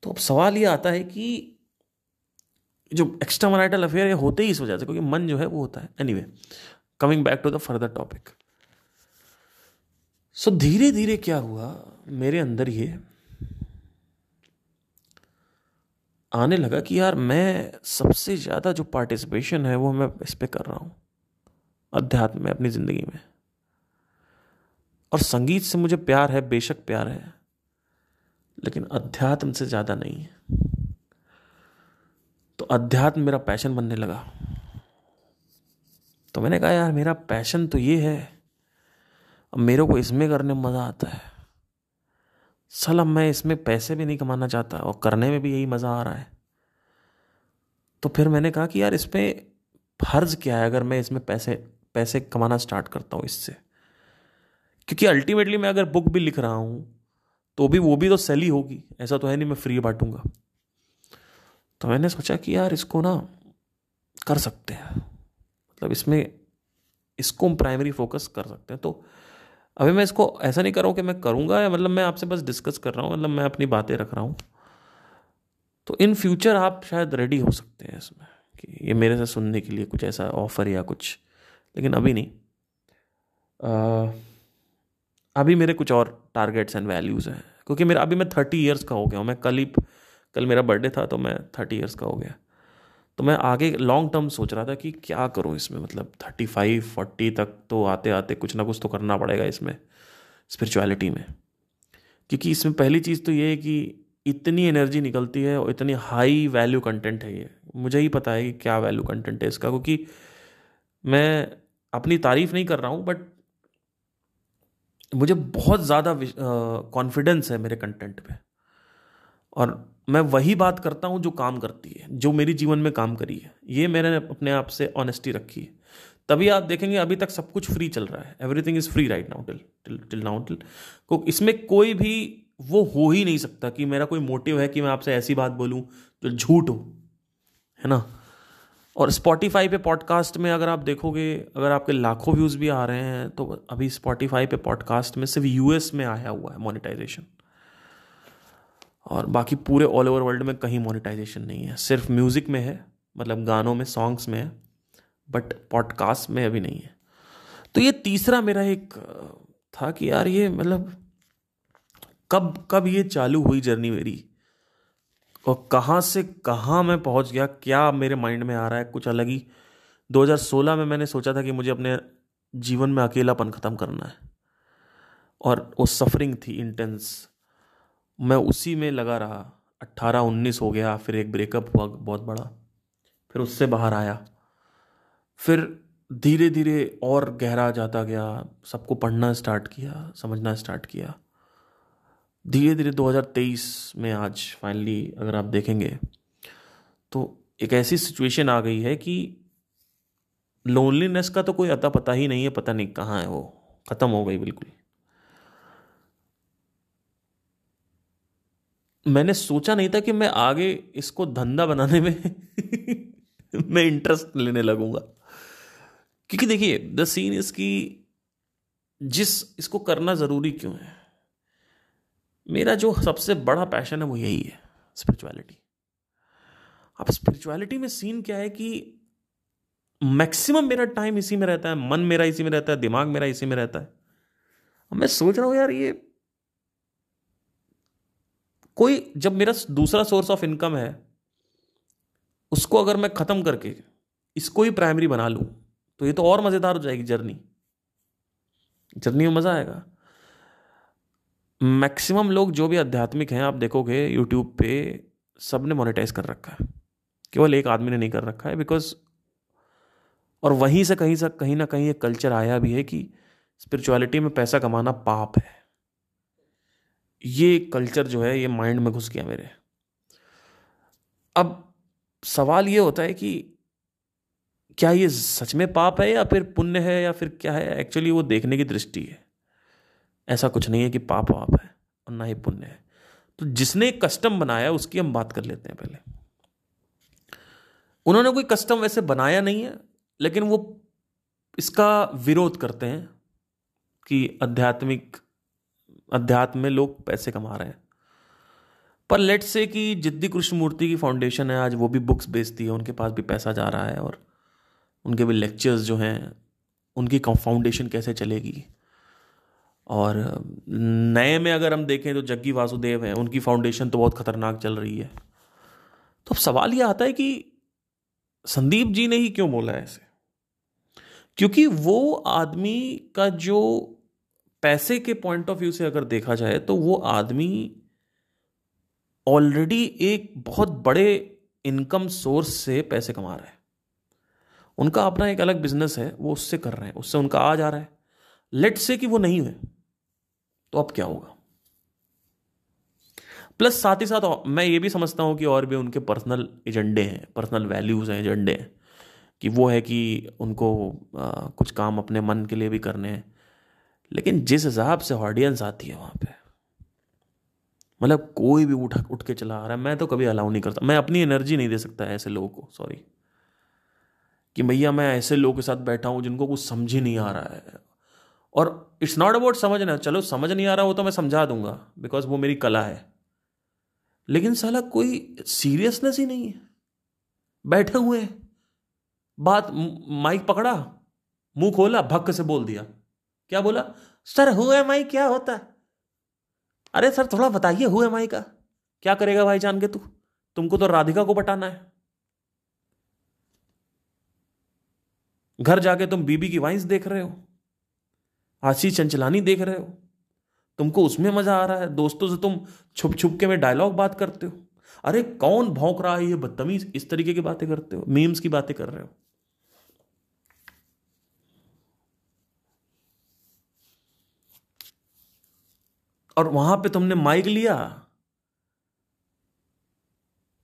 तो अब सवाल ये आता है कि जो एक्स्ट्रा मराइटल अफेयर है होते ही इस वजह से, क्योंकि मन जो है वो होता है। Anyway coming back to the further topic so धीरे धीरे क्या हुआ, मेरे अंदर ये आने लगा कि यार मैं सबसे ज़्यादा जो पार्टिसिपेशन है वो मैं इस पर कर रहा हूँ, अध्यात्म में, अपनी ज़िंदगी में। और संगीत से मुझे प्यार है, बेशक प्यार है, लेकिन अध्यात्म से ज़्यादा नहीं है। तो अध्यात्म मेरा पैशन बनने लगा। तो मैंने कहा, यार, मेरा पैशन तो ये है, अब मेरे को इसमें करने में मज़ा आता है। अब मैं इसमें पैसे भी नहीं कमाना चाहता और करने में भी यही मज़ा आ रहा है। तो फिर मैंने कहा कि यार इसमें फ़र्ज़ क्या है अगर मैं इसमें पैसे पैसे कमाना स्टार्ट करता हूँ इससे? क्योंकि अल्टीमेटली मैं अगर बुक भी लिख रहा हूँ तो भी वो भी तो सेल ही होगी। ऐसा तो है नहीं मैं फ्री बांटूँगा। तो मैंने सोचा कि यार इसको ना कर सकते हैं। मतलब इसमें, इसको हम प्राइमरी फोकस कर सकते हैं। तो अभी मैं इसको ऐसा नहीं कर रहा हूँ कि मैं करूँगा या मतलब मैं आपसे बस डिस्कस कर रहा हूँ मतलब मैं अपनी बातें रख रहा हूँ। तो इन फ्यूचर आप शायद रेडी हो सकते हैं इसमें कि ये मेरे से सुनने के लिए कुछ ऐसा ऑफ़र या कुछ लेकिन अभी नहीं। आ, अभी मेरे कुछ और टारगेट्स एंड वैल्यूज़ हैं क्योंकि मेरा अभी मैं थर्टी ईयर्स का हो गया हूँ मैं कल ही कल मेरा बर्थडे था तो मैं थर्टी ईयर्स का हो गया। तो मैं आगे लॉन्ग टर्म सोच रहा था कि क्या करूँ इसमें? मतलब थर्टी फाइव फोर्टी तक तो आते आते कुछ ना कुछ तो करना पड़ेगा इसमें स्पिरिचुअलिटी में। क्योंकि इसमें पहली चीज़ तो ये है कि इतनी एनर्जी निकलती है और इतनी हाई वैल्यू कंटेंट है ये। मुझे ही पता है कि क्या वैल्यू कंटेंट है इसका, क्योंकि मैं अपनी तारीफ़ नहीं कर रहा हूँ बट मुझे बहुत ज़्यादा कॉन्फिडेंस है मेरे कंटेंट पे। और मैं वही बात करता हूँ जो काम करती है, जो मेरी जीवन में काम करी है। ये मैंने अपने आप से ऑनेस्टी रखी है। तभी आप देखेंगे अभी तक सब कुछ फ्री चल रहा है। Everything is free right now till till till now till को इसमें कोई भी वो हो ही नहीं सकता कि मेरा कोई मोटिव है कि मैं आपसे ऐसी बात बोलूँ जो झूठ हो, है ना? और स्पॉटिफाई पे पॉडकास्ट में अगर आप देखोगे, अगर आपके लाखों व्यूज़ भी आ रहे हैं तो अभी स्पॉटिफाई पे पॉडकास्ट में सिर्फ़ यूएस में आया हुआ है मोनेटाइजेशन और बाकी पूरे ऑल ओवर वर्ल्ड में कहीं मोनेटाइजेशन नहीं है। सिर्फ़ म्यूज़िक में है मतलब गानों में सॉन्ग्स में है बट पॉडकास्ट में अभी नहीं है। तो ये तीसरा मेरा एक था कि यार ये मतलब कब कब ये चालू हुई जर्नी मेरी? और कहाँ से कहाँ मैं पहुँच गया? क्या मेरे माइंड में आ रहा है कुछ अलग ही? 2016 में मैंने सोचा था कि मुझे अपने जीवन में अकेलापन ख़त्म करना है। और वो सफरिंग थी इंटेंस मैं उसी में लगा रहा। अट्ठारह उन्नीस हो गया, फिर एक ब्रेकअप हुआ, बहुत बड़ा। फिर उससे बाहर आया। फिर धीरे धीरे और गहरा जाता गया, सबको पढ़ना स्टार्ट किया, समझना स्टार्ट किया। धीरे धीरे 2023 में आज फाइनली अगर आप देखेंगे तो एक ऐसी सिचुएशन आ गई है कि लोनलीनेस का तो कोई अता पता ही नहीं है, पता नहीं कहाँ है वो। ख़त्म हो गई बिल्कुल। मैंने सोचा नहीं था कि मैं आगे इसको धंधा बनाने में [LAUGHS] मैं इंटरेस्ट लेने लगूँगा। क्योंकि देखिए द सीन इसकी जिस इसको करना ज़रूरी क्यों है? मेरा जो सबसे बड़ा पैशन है वो यही है स्पिरिचुअलिटी अब स्पिरिचुअलिटी में सीन क्या है कि मैक्सिमम मेरा टाइम इसी में रहता है, मन मेरा इसी में रहता है, दिमाग मेरा इसी में रहता है। मैं सोच रहा हूँ, यार ये कोई जब मेरा दूसरा सोर्स ऑफ़ इनकम है, उसको अगर मैं ख़त्म करके इसको ही प्राइमरी बना लूँ तो ये तो और मज़ेदार हो जाएगी जर्नी जर्नी में मज़ा आएगा। मैक्सिमम लोग जो भी आध्यात्मिक हैं, आप देखोगे यूट्यूब पे सबने मोनेटाइज कर रखा है। केवल एक आदमी ने नहीं कर रखा है बिकॉज़ और वहीं से कहीं से कहीं ना कहीं एक कल्चर आया भी है कि स्पिरिचुअलिटी में पैसा कमाना पाप है। ये कल्चर जो है, ये माइंड में घुस गया मेरे। अब सवाल ये होता है कि क्या ये सच में पाप है या फिर पुण्य है या फिर क्या है? एक्चुअली वो देखने की दृष्टि है। ऐसा कुछ नहीं है कि पाप पाप है और ना ही पुण्य है। तो जिसने कस्टम बनाया, उसकी हम बात कर लेते हैं पहले। उन्होंने कोई कस्टम वैसे बनाया नहीं है, लेकिन वो इसका विरोध करते हैं कि आध्यात्मिक अध्यात्म में लोग पैसे कमा रहे हैं। पर लेट से कि जिद्दी कृष्ण मूर्ति की फाउंडेशन है, आज वो भी बुक्स बेचती है, उनके पास भी पैसा जा रहा है और उनके भी लेक्चर्स जो हैं, उनकी फाउंडेशन कैसे चलेगी? और नए में अगर हम देखें तो जग्गी वासुदेव हैं, उनकी फाउंडेशन तो बहुत खतरनाक चल रही है। तो अब सवाल यह आता है कि संदीप जी ने ही क्यों बोला है ऐसे क्योंकि वो आदमी का जो पैसे के पॉइंट ऑफ़ व्यू से अगर देखा जाए तो वो आदमी ऑलरेडी एक बहुत बड़े इनकम सोर्स से पैसे कमा रहा है। उनका अपना एक अलग बिज़नेस है वो उससे कर रहे हैं उससे उनका आ जा रहा है। लेट से कि वो नहीं हुए तो अब क्या होगा? प्लस साथ ही साथ मैं ये भी समझता हूँ कि और भी उनके पर्सनल एजेंडे हैं पर्सनल वैल्यूज़ हैं एजेंडे हैं कि वो है कि उनको आ, कुछ काम अपने मन के लिए भी करने हैं। लेकिन जिस हिसाब से ऑडियंस आती है वहाँ पे मतलब कोई भी उठ उठ के चला आ रहा है, मैं तो कभी अलाउ नहीं करता। मैं अपनी एनर्जी नहीं दे सकता ऐसे लोगों को सॉरी कि भैया मैं ऐसे लोगों के साथ बैठा हूँ जिनको कुछ समझ ही नहीं आ रहा है। और इट्स नॉट अबाउट समझना, चलो समझ नहीं आ रहा हो तो मैं समझा दूँगा बिकॉज़ वो मेरी कला है। लेकिन साला कोई सीरियसनेस ही नहीं है। बैठे हुए बात माइक पकड़ा, मुँह खोला, भक्क से बोल दिया। क्या बोला? सर हुए माई क्या होता है? अरे सर, थोड़ा बताइए हुए माई का। क्या करेगा भाई जान के तू? तुमको तो राधिका को बटाना है। घर जाके तुम बीबी की वाइंस देख रहे हो। आशीष चंचलानी देख रहे हो। तुमको उसमें मज़ा आ रहा है। दोस्तों से तुम छुप छुप के में डायलॉग बात करते हो। अरे कौन भौंक रहा है? ये बदतमीज इस तरीके की बातें करते हो। मीम्स की बातें कर रहे हो। और वहाँ पे तुमने माइक लिया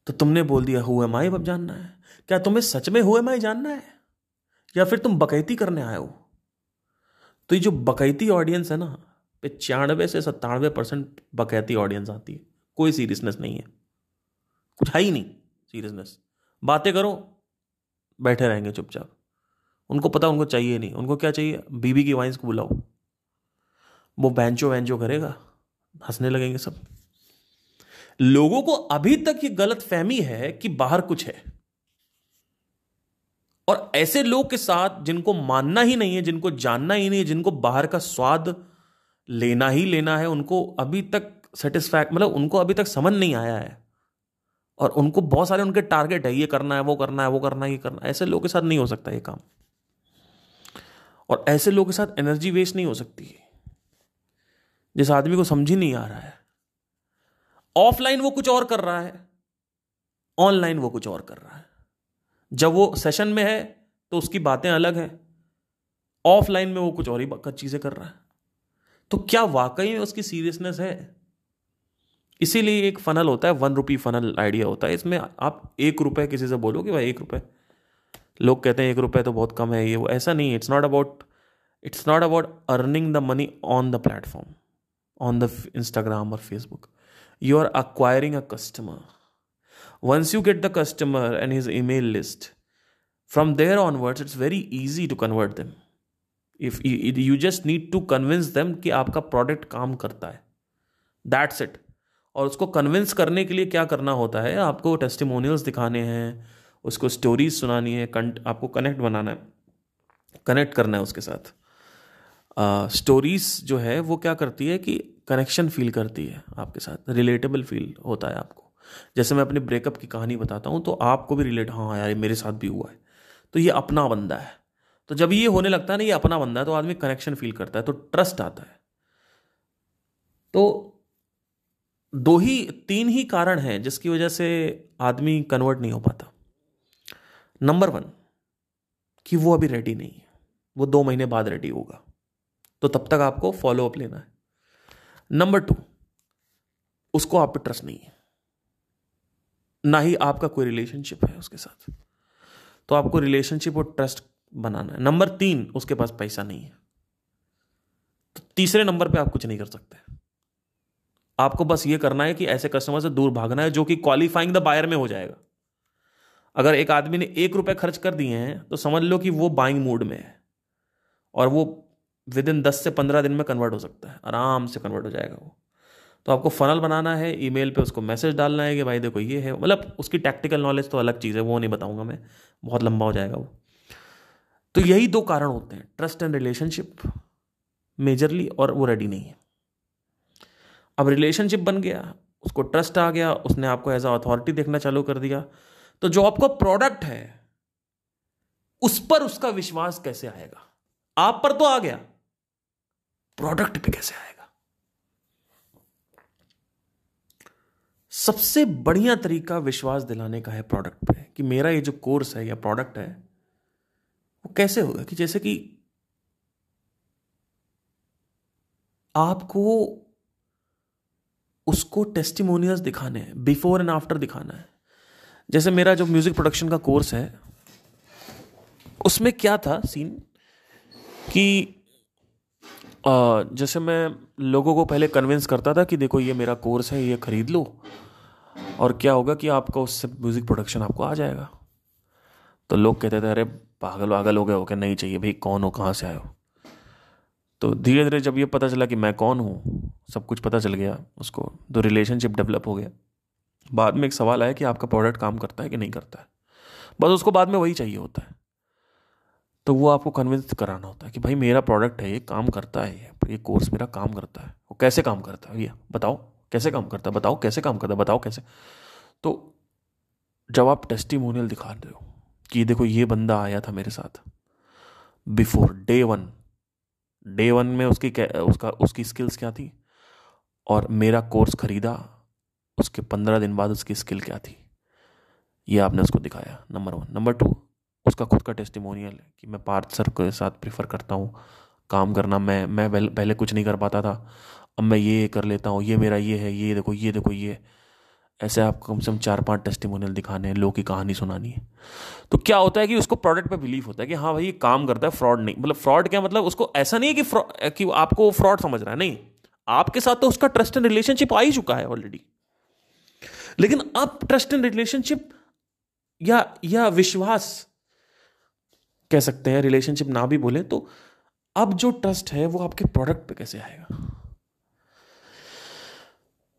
तो तुमने बोल दिया हुए माई अब जानना है। क्या तुम्हें सच में हुए माई जानना है? या फिर तुम बकैती करने आए हो? तो ये जो बकैती ऑडियंस है ना, पचानवे से सत्तानवे परसेंट बकैती ऑडियंस आती है। कोई सीरियसनेस नहीं है। कुछ है ही नहीं सीरियसनेस बातें करो, बैठे रहेंगे चुपचाप। उनको पता, उनको चाहिए नहीं। उनको क्या चाहिए? बीबी की वाइंस को बुलाओ। वो बैंचो वैंचो करेगा। हंसने लगेंगे सब। लोगों को अभी तक ये गलत फहमी है कि बाहर कुछ है। और ऐसे लोग के साथ जिनको मानना ही नहीं है, जिनको जानना ही नहीं है, जिनको बाहर का स्वाद लेना ही लेना है, उनको अभी तक सेटिस्फैक्ट मतलब उनको अभी तक समझ नहीं आया है। और उनको बहुत सारे उनके टारगेट है, ये करना है, वो करना है, वो करना है, ये करना है। ऐसे लोगों के साथ नहीं हो सकता ये काम। और ऐसे लोगों के साथ एनर्जी वेस्ट नहीं हो सकती। जिस आदमी को समझ ही नहीं आ रहा है। ऑफलाइन वो कुछ और कर रहा है, ऑनलाइन वो कुछ और कर रहा है। जब वो सेशन में है तो उसकी बातें अलग हैं। ऑफलाइन में वो कुछ और ही चीज़ें कर रहा है। तो क्या वाकई में उसकी सीरियसनेस है? इसीलिए एक फनल होता है, वन रुपी फनल आइडिया होता है। इसमें आप एक रुपए किसी से बोलो कि भाई एक रुपए। लोग कहते हैं एक रुपए तो बहुत कम है ये वो, ऐसा नहीं it's not about it's not about earning the money on the platform on the Instagram और Facebook you are acquiring a customer. Once you get the customer and his email list, from there onwards, it's very easy to convert them. If you just need to convince them कि आपका product काम करता है that's it और उसको convince करने के लिए क्या करना होता है आपको टेस्टिमोनियल्स दिखाने हैं उसको स्टोरीज सुनानी है आपको कनेक्ट बनाना है कनेक्ट करना है उसके साथ स्टोरीज जो है, वो क्या करती है कि कनेक्शन फील करती है आपके साथ रिलेटेबल फील होता है आपको। जैसे मैं अपने ब्रेकअप की कहानी बताता हूँ तो आपको भी रिलेट हाँ यार मेरे साथ भी हुआ है। तो ये अपना बंदा है। तो जब ये होने लगता है ना, ये अपना बंदा है तो आदमी कनेक्शन फील करता है तो ट्रस्ट आता है। तो दो ही, तीन ही कारण हैं जिसकी वजह से आदमी कन्वर्ट नहीं हो पाता। नंबर वन कि वो अभी रेडी नहीं है। वो दो महीने बाद रेडी होगा। तो तब तक आपको फॉलो अप लेना है। नंबर टू उसको आप पे ट्रस्ट नहीं है। ना ही आपका कोई रिलेशनशिप है उसके साथ। तो आपको रिलेशनशिप और ट्रस्ट बनाना है। नंबर तीन, उसके पास पैसा नहीं है। तो तीसरे नंबर पे आप कुछ नहीं कर सकते। आपको बस ये करना है कि ऐसे कस्टमर से दूर भागना है जो कि क्वालिफाइंग द बायर में हो जाएगा। अगर एक आदमी ने एक रुपए खर्च कर दिए हैं तो समझ लो कि वो बाइंग मूड में है। और वो विद इन दस से पंद्रह दिन में कन्वर्ट हो सकता है। आराम से कन्वर्ट हो जाएगा वो। तो आपको फनल बनाना है ईमेल पे उसको मैसेज डालना है कि भाई देखो ये है। मतलब उसकी टैक्टिकल नॉलेज तो अलग चीज़ है, वो नहीं बताऊँगा मैं। बहुत लंबा हो जाएगा वो। तो यही दो कारण होते हैं ट्रस्ट एंड रिलेशनशिप मेजरली और वो रेडी नहीं है। अब रिलेशनशिप बन गया, उसको ट्रस्ट आ गया, उसने आपको एज अ अथॉरिटी देखना चालू कर दिया। तो जो आपका प्रोडक्ट है, उस पर उसका विश्वास कैसे आएगा? आप पर तो आ गया। प्रोडक्ट पे कैसे आएगा? सबसे बढ़िया तरीका विश्वास दिलाने का है प्रोडक्ट पे कि मेरा ये जो कोर्स है या प्रोडक्ट है, वो कैसे होगा? कि जैसे कि आपको उसको टेस्टिमोनियल्स दिखाने हैं बिफोर एंड आफ्टर दिखाना है। जैसे मेरा जो म्यूज़िक प्रोडक्शन का कोर्स है, उसमें क्या था सीन कि जैसे मैं लोगों को पहले कन्विंस करता था कि देखो, ये मेरा कोर्स है, ये ख़रीद लो। और क्या होगा कि आपका उससे म्यूज़िक प्रोडक्शन आपको आ जाएगा। तो लोग कहते थे, अरे, पागल वागल हो गए हो क्या? नहीं चाहिए भाई, कौन हो? कहाँ से आए हो? तो धीरे धीरे जब ये पता चला कि मैं कौन हूँ, सब कुछ पता चल गया, उसको तो रिलेशनशिप डेवलप हो गया। बाद में एक सवाल आया कि आपका प्रोडक्ट काम करता है कि नहीं करता है? बस उसको बाद में वही चाहिए होता है। तो वो आपको कन्विंस कराना होता है कि भाई मेरा प्रोडक्ट है, ये काम करता है, ये ये कोर्स मेरा काम करता है। वो कैसे काम करता है? भैया, बताओ, कैसे काम करता है? बताओ, कैसे काम करता है? बताओ कैसे? तो जब आप टेस्टिमोनियल दिखा रहे हो कि देखो ये बंदा आया था मेरे साथ before day one day one में उसकी उसका, उसकी स्किल्स क्या थी? और मेरा कोर्स खरीदा, उसके पंद्रह दिन बाद उसकी स्किल क्या थी? ये आपने उसको दिखाया नंबर वन नंबर टू उसका खुद का टेस्टिमोनियल है कि मैं पार्थ सर के साथ प्रीफर करता हूँ। काम करना मैं मैं पहले कुछ नहीं कर पाता था। अब मैं ये कर लेता हूँ, ये मेरा ये है, ये देखो ये देखो, ये। ऐसे आपको कम से कम चार पाँच टेस्टिमोनियल दिखाने हैं, लोग की कहानी सुनानी है। तो क्या होता है कि उसको प्रोडक्ट पे बिलीव होता है कि हाँ भाई, ये काम करता है फ्रॉड नहीं मतलब फ्रॉड क्या मतलब? उसको ऐसा नहीं है कि कि आपको फ्रॉड समझ रहा है, नहीं। आपके साथ तो उसका ट्रस्ट एंड रिलेशनशिप आ ही चुका है ऑलरेडी लेकिन अब ट्रस्ट एंड रिलेशनशिप या या विश्वास कह सकते हैं रिलेशनशिप ना भी बोले तो अब जो ट्रस्ट है, वो आपके प्रोडक्ट पे कैसे आएगा?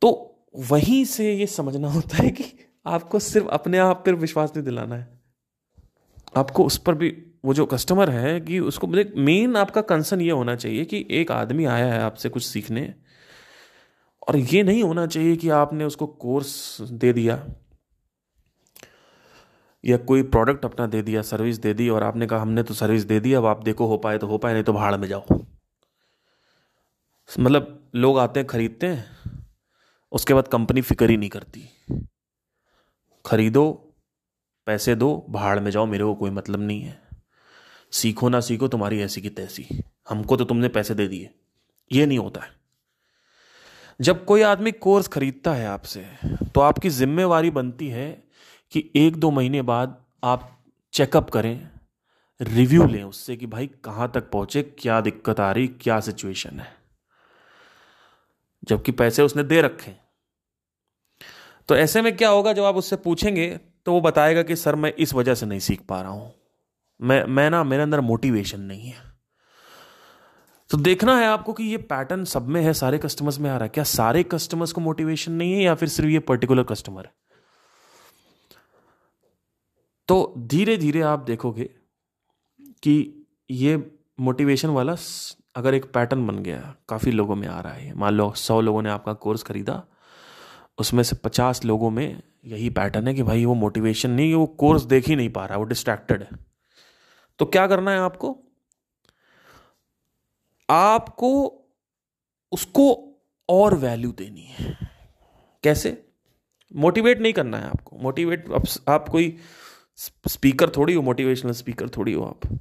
तो वहीं से ये समझना होता है कि आपको सिर्फ़ अपने आप पर विश्वास नहीं दिलाना है। आपको उस पर भी, वो जो कस्टमर है, कि उसको मेन आपका कंसर्न ये होना चाहिए कि एक आदमी आया है आपसे कुछ सीखने, और ये नहीं होना चाहिए कि आपने उसको कोर्स दे दिया। या कोई प्रोडक्ट अपना दे दिया सर्विस दे दी और आपने कहा, हमने तो सर्विस दे दी, अब आप देखो हो पाए तो हो पाए, नहीं तो भाड़ में जाओ। मतलब लोग आते हैं, खरीदते हैं, उसके बाद कंपनी फ़िक्र ही नहीं करती। खरीदो, पैसे दो, भाड़ में जाओ, मेरे को कोई मतलब नहीं है। सीखो ना सीखो, तुम्हारी ऐसी की तैसी। हमको तो तुमने पैसे दे दिए। ये नहीं होता है। जब कोई आदमी कोर्स खरीदता है आपसे तो आपकी जिम्मेवारी बनती है कि एक दो महीने बाद आप चेकअप करें रिव्यू लें उससे कि भाई कहाँ तक पहुँचे, क्या दिक्कत आ रही, क्या सिचुएशन है। जबकि पैसे उसने दे रखे तो ऐसे में क्या होगा जब आप उससे पूछेंगे तो वो बताएगा कि, सर, मैं इस वजह से नहीं सीख पा रहा हूँ। मैं मैं ना, मेरे अंदर मोटिवेशन नहीं है। तो देखना है आपको कि ये पैटर्न सब में है, सारे कस्टमर्स में आ रहा है। क्या सारे कस्टमर्स को मोटिवेशन नहीं है या फिर सिर्फ़ ये पर्टिकुलर कस्टमर है? तो धीरे धीरे आप देखोगे कि ये मोटिवेशन वाला अगर एक पैटर्न बन गया, काफ़ी लोगों में आ रहा है। मान लो सौ लोगों ने आपका कोर्स खरीदा, उसमें से पचास लोगों में यही पैटर्न है कि भाई वो मोटिवेशन नहीं, वो कोर्स देख ही नहीं पा रहा, वो डिस्ट्रैक्टेड है। तो क्या करना है आपको? आपको उसको और वैल्यू देनी है। कैसे? मोटिवेट नहीं करना है आपको। मोटिवेट आप कोई स्पीकर थोड़ी हो मोटिवेशनल स्पीकर थोड़ी हो आप।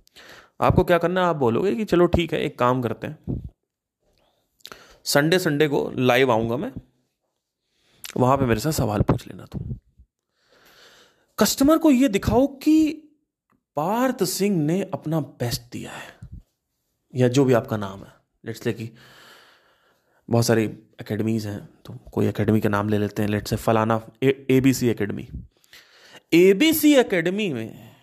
आपको क्या करना है, आप बोलोगे कि चलो ठीक है, एक काम करते हैं। संडे संडे को लाइव आऊँगा मैं। वहाँ पे मेरे साथ सवाल पूछ लेना तुम। कस्टमर को यह दिखाओ कि पार्थ सिंह ने अपना बेस्ट दिया है, या जो भी आपका नाम है। लेट्स ले कि बहुत सारी एकेडमीज हैं तो कोई एकेडमी का नाम ले लेते हैं। लेट्स से फलाना A B C academy A B C academy में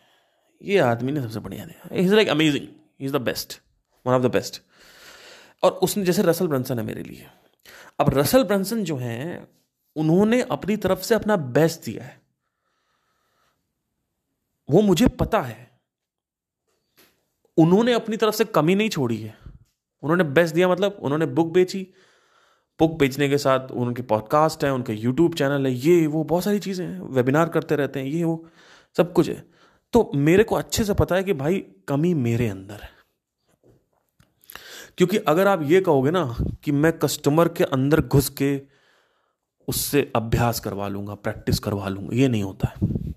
ये आदमी ने सबसे बढ़िया दिया। Is like amazing is the best one of the best और उसने जैसे रसल ब्रंसन है मेरे लिए। अब रसल ब्रंसन जो है, उन्होंने अपनी तरफ़ से अपना बेस्ट दिया है। वो मुझे पता है। उन्होंने अपनी तरफ़ से कमी नहीं छोड़ी है। उन्होंने बेस्ट दिया मतलब उन्होंने बुक बेची। बुक बेचने के साथ उनके पॉडकास्ट है, उनके यूट्यूब चैनल है, ये, वो बहुत सारी चीज़ें हैं वेबिनार करते रहते हैं, ये, वो, सब कुछ है। तो मेरे को अच्छे से पता है कि भाई कमी मेरे अंदर है। क्योंकि अगर आप ये कहोगे ना कि मैं कस्टमर के अंदर घुस के उससे अभ्यास करवा लूँगा प्रैक्टिस करवा लूँगा, ये नहीं होता है।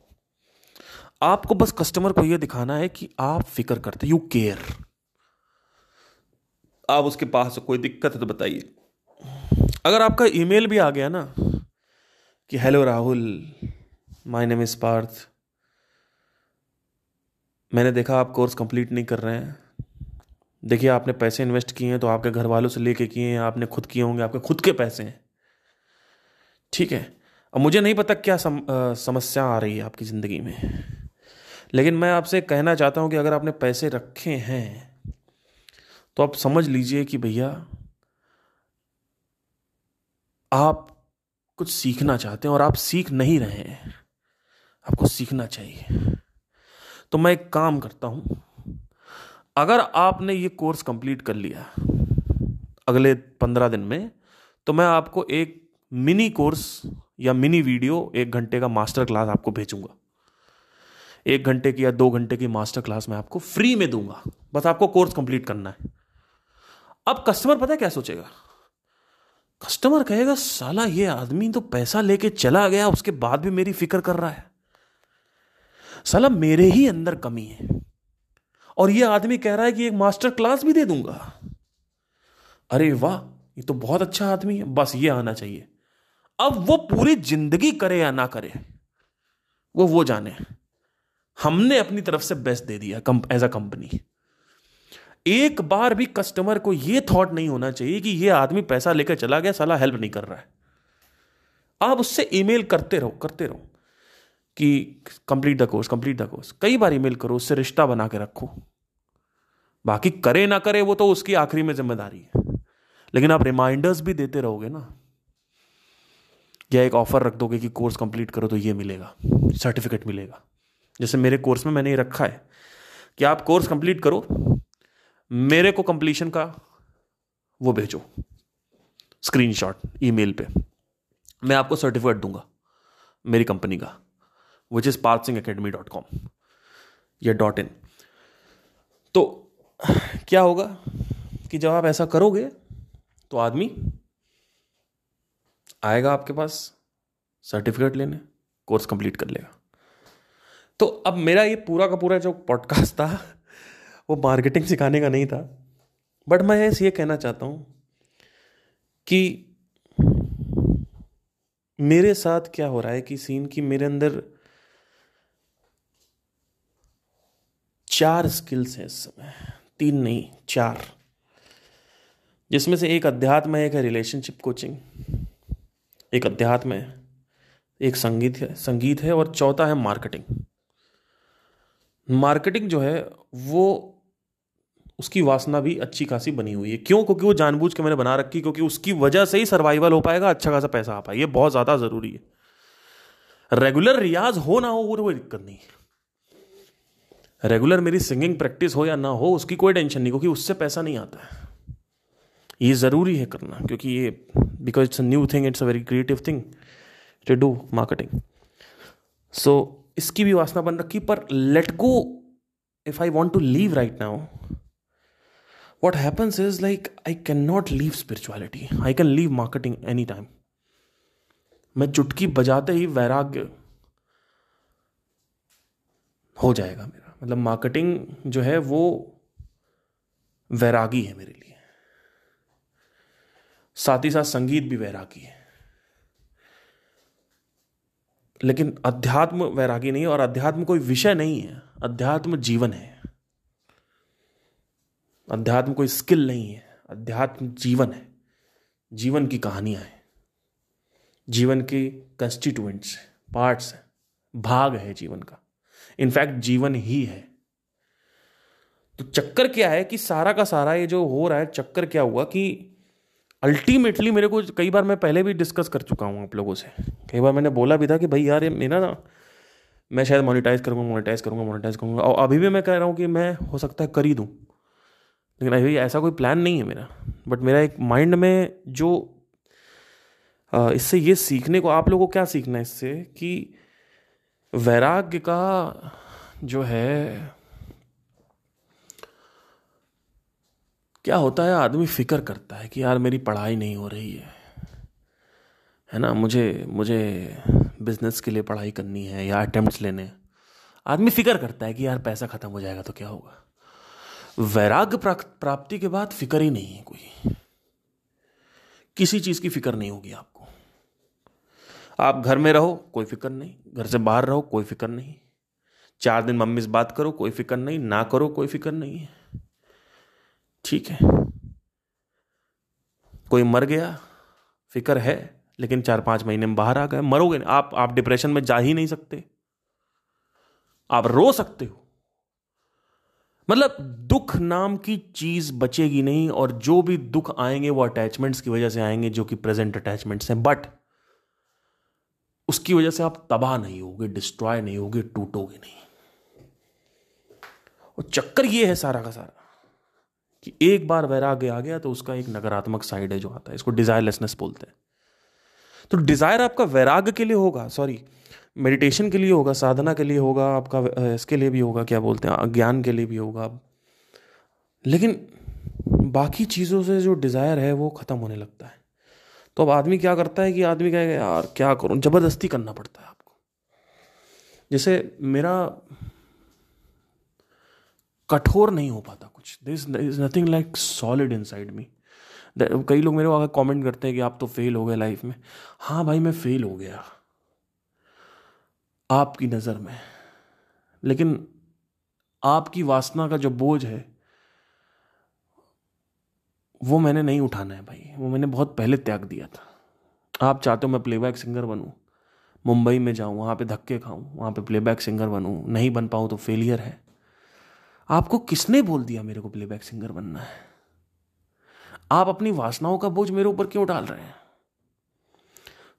आपको बस कस्टमर को यह दिखाना है कि आप फ़िक्र करते यू केयर आप उसके पास कोई दिक्कत है तो बताइए। अगर आपका ईमेल भी आ गया ना कि hello Rahul my name is Parth. मैंने देखा आप कोर्स कंप्लीट नहीं कर रहे हैं। देखिए आपने पैसे इन्वेस्ट किए हैं तो आपके घर वालों से लेके किए हैं आपने खुद किए होंगे आपके खुद के पैसे हैं। ठीक है अब मुझे नहीं पता क्या सम, आ, समस्या आ रही है आपकी ज़िंदगी में। लेकिन मैं आपसे कहना चाहता हूँ कि अगर आपने पैसे रखे हैं तो आप समझ लीजिए कि भैया आप कुछ सीखना चाहते हैं और आप सीख नहीं रहे हैं, आपको सीखना चाहिए। तो मैं एक काम करता हूँ, अगर आपने ये कोर्स कंप्लीट कर लिया अगले पंद्रह दिन में तो मैं आपको एक मिनी कोर्स या मिनी वीडियो, एक घंटे का मास्टर क्लास आपको भेजूँगा। एक घंटे की या दो घंटे की मास्टर क्लास मैं आपको फ्री में दूँगा। बस आपको कोर्स कंप्लीट करना है। अब कस्टमर पता है क्या सोचेगा? कस्टमर कहेगा, साला, ये आदमी तो पैसा लेके चला गया, उसके बाद भी मेरी फ़िक्र कर रहा है। साला, मेरे ही अंदर कमी है। और ये आदमी कह रहा है कि एक मास्टर क्लास भी दे दूँगा। अरे वाह, ये तो बहुत अच्छा आदमी है। बस ये आना चाहिए। अब वो पूरी ज़िंदगी करे या ना करे, वो वो जाने। हमने अपनी तरफ़ से बेस्ट दे दिया एज अ कंपनी एक बार भी कस्टमर को यह थॉट नहीं होना चाहिए कि यह आदमी पैसा लेकर चला गया, साला हेल्प नहीं कर रहा है। आप उससे ईमेल करते रहो करते रहो कि complete the course complete the course कई बार ईमेल करो, उससे रिश्ता बना के रखो। बाकी करे ना करे, वो तो उसकी आखिरी में ज़िम्मेदारी है। लेकिन आप रिमाइंडर्स भी देते रहोगे ना। या एक ऑफ़र रख दोगे कि कोर्स कंप्लीट करो तो ये मिलेगा सर्टिफिकेट मिलेगा। जैसे मेरे कोर्स में मैंने ये रखा है कि आप कोर्स कंप्लीट करो मेरे को कंप्लीशन का वो भेजो। स्क्रीनशॉट ईमेल पे। मैं आपको सर्टिफिकेट दूँगा, मेरी कंपनी का which is Parth Singh academy dot com या डॉट इन तो क्या होगा कि जब आप ऐसा करोगे तो आदमी आएगा आपके पास सर्टिफिकेट लेने कोर्स कंप्लीट कर लेगा। तो अब मेरा ये पूरा का पूरा जो पॉडकास्ट था वो मार्केटिंग सिखाने का नहीं था। बट मैं ऐसे ये कहना चाहता हूँ कि मेरे साथ क्या हो रहा है कि सीन की मेरे अंदर चार स्किल्स हैं इस समय। तीन नहीं, चार। जिसमें से एक अध्यात्म है, एक है रिलेशनशिप कोचिंग एक अध्यात्म है, एक संगीत है संगीत है और चौथा है मार्केटिंग मार्केटिंग जो है, वो उसकी वासना भी अच्छी खासी बनी हुई है। क्यों? क्योंकि वो जानबूझ के मैंने बना रखी, क्योंकि उसकी वजह से ही सर्वाइवल हो पाएगा अच्छा खासा पैसा आ पाए ये बहुत ज़्यादा ज़रूरी है। रेगुलर रियाज हो ना हो, वो कोई दिक्कत नहीं रेगुलर मेरी सिंगिंग प्रैक्टिस हो या ना हो, उसकी कोई टेंशन नहीं, क्योंकि उससे पैसा नहीं आता है। ये ज़रूरी है करना, क्योंकि ये because it's a new thing it's a very creative thing to do marketing so इसकी भी वासना बन रखी, पर let go if I want to leave right now what happens is, like, I cannot leave spirituality. I can leave marketing anytime. मैं चुटकी बजाते ही वैराग्य हो जाएगा मेरा। मतलब मार्केटिंग जो है वो वैरागी है मेरे लिए। साथ ही साथ संगीत भी वैरागी है। लेकिन अध्यात्म वैरागी नहीं है और अध्यात्म कोई विषय नहीं है। अध्यात्म जीवन है। अध्यात्म कोई स्किल नहीं है, अध्यात्म जीवन है, जीवन की कहानियाँ हैं, जीवन के कंस्टिट्यूएंट्स हैं पार्ट्स हैं, भाग है जीवन का। इनफैक्ट जीवन ही है। तो चक्कर क्या है कि सारा का सारा ये जो हो रहा है, चक्कर क्या हुआ कि अल्टीमेटली मेरे को कई बार मैं पहले भी डिस्कस कर चुका हूँ आप लोगों से। कई बार मैंने बोला भी था कि भाई यार, ये मेरा ना, मैं शायद मोनिटाइज करूँगा मोनिटाइज करूँगा मोनिटाइज करूँगा। और अभी भी मैं कह रहा हूँ कि मैं, हो सकता है, कर ही दूँ। लेकिन अभी ऐसा कोई प्लान नहीं है मेरा। बट मेरा एक माइंड में जो इससे ये सीखने को, आप लोगों को क्या सीखना है इससे कि वैराग्य का जो है, क्या होता है, आदमी फ़िक्र करता है कि यार मेरी पढ़ाई नहीं हो रही है। है ना? मुझे मुझे बिज़नेस के लिए पढ़ाई करनी है या अटेम्प्ट लेने आदमी फ़िक्र करता है कि यार पैसा खत्म हो जाएगा तो क्या होगा? वैराग्य प्राप्ति के बाद फ़िक्र ही नहीं है कोई। किसी चीज़ की फ़िक्र नहीं होगी आपको। आप घर में रहो, कोई फ़िक्र नहीं। घर से बाहर रहो, कोई फ़िक्र नहीं। चार दिन मम्मी से बात करो, कोई फ़िक्र नहीं। ना करो, कोई फ़िक्र नहीं है। ठीक है। कोई मर गया, फ़िक्र है, लेकिन चार पाँच महीने में बाहर आ गए। मरोगे आप आप डिप्रेशन में जा ही नहीं सकते। आप रो सकते हो। मतलब दुख नाम की चीज़ बचेगी नहीं और जो भी दुख आएँगे वो अटैचमेंट्स की वजह से आएँगे जो कि प्रेजेंट अटैचमेंट्स हैं। बट उसकी वजह से आप तबाह नहीं होगे डिस्ट्रॉय नहीं होगे, टूटोगे नहीं। और चक्कर ये है सारा का सारा कि एक बार वैराग्य आ गया तो उसका एक नकारात्मक साइड है जो आता है। इसको डिजायरलेसनेस बोलते हैं। तो डिज़ायर आपका वैराग्य के लिए होगा सॉरी मेडिटेशन के लिए होगा, साधना के लिए होगा, आपका इसके लिए भी होगा, क्या बोलते हैं ज्ञान के लिए भी होगा। लेकिन बाकी चीज़ों से जो डिज़ायर है, वो ख़त्म होने लगता है। तो अब आदमी क्या करता है कि आदमी कहेगा, यार, क्या करूँ? ज़बरदस्ती करना पड़ता है आपको। जैसे मेरा कठोर नहीं हो पाता कुछ। This is nothing like solid inside me कई लोग मेरे को आगे कमेंट करते हैं कि आप तो फेल हो गए लाइफ में। हाँ भाई, मैं फेल हो गया। आपकी नज़र में लेकिन आपकी वासना का जो बोझ है, वो मैंने नहीं उठाना है भाई। वो मैंने बहुत पहले त्याग दिया था। आप चाहते हो मैं प्लेबैक सिंगर बनूं? मुंबई में जाऊँ, वहाँ पे धक्के खाऊं, वहाँ पे प्लेबैक सिंगर बनूं, नहीं बन पाऊँ तो फेलियर है। आपको किसने बोल दिया मेरे को प्लेबैक सिंगर बनना है? आप अपनी वासनाओं का बोझ मेरे ऊपर क्यों डाल रहे हैं?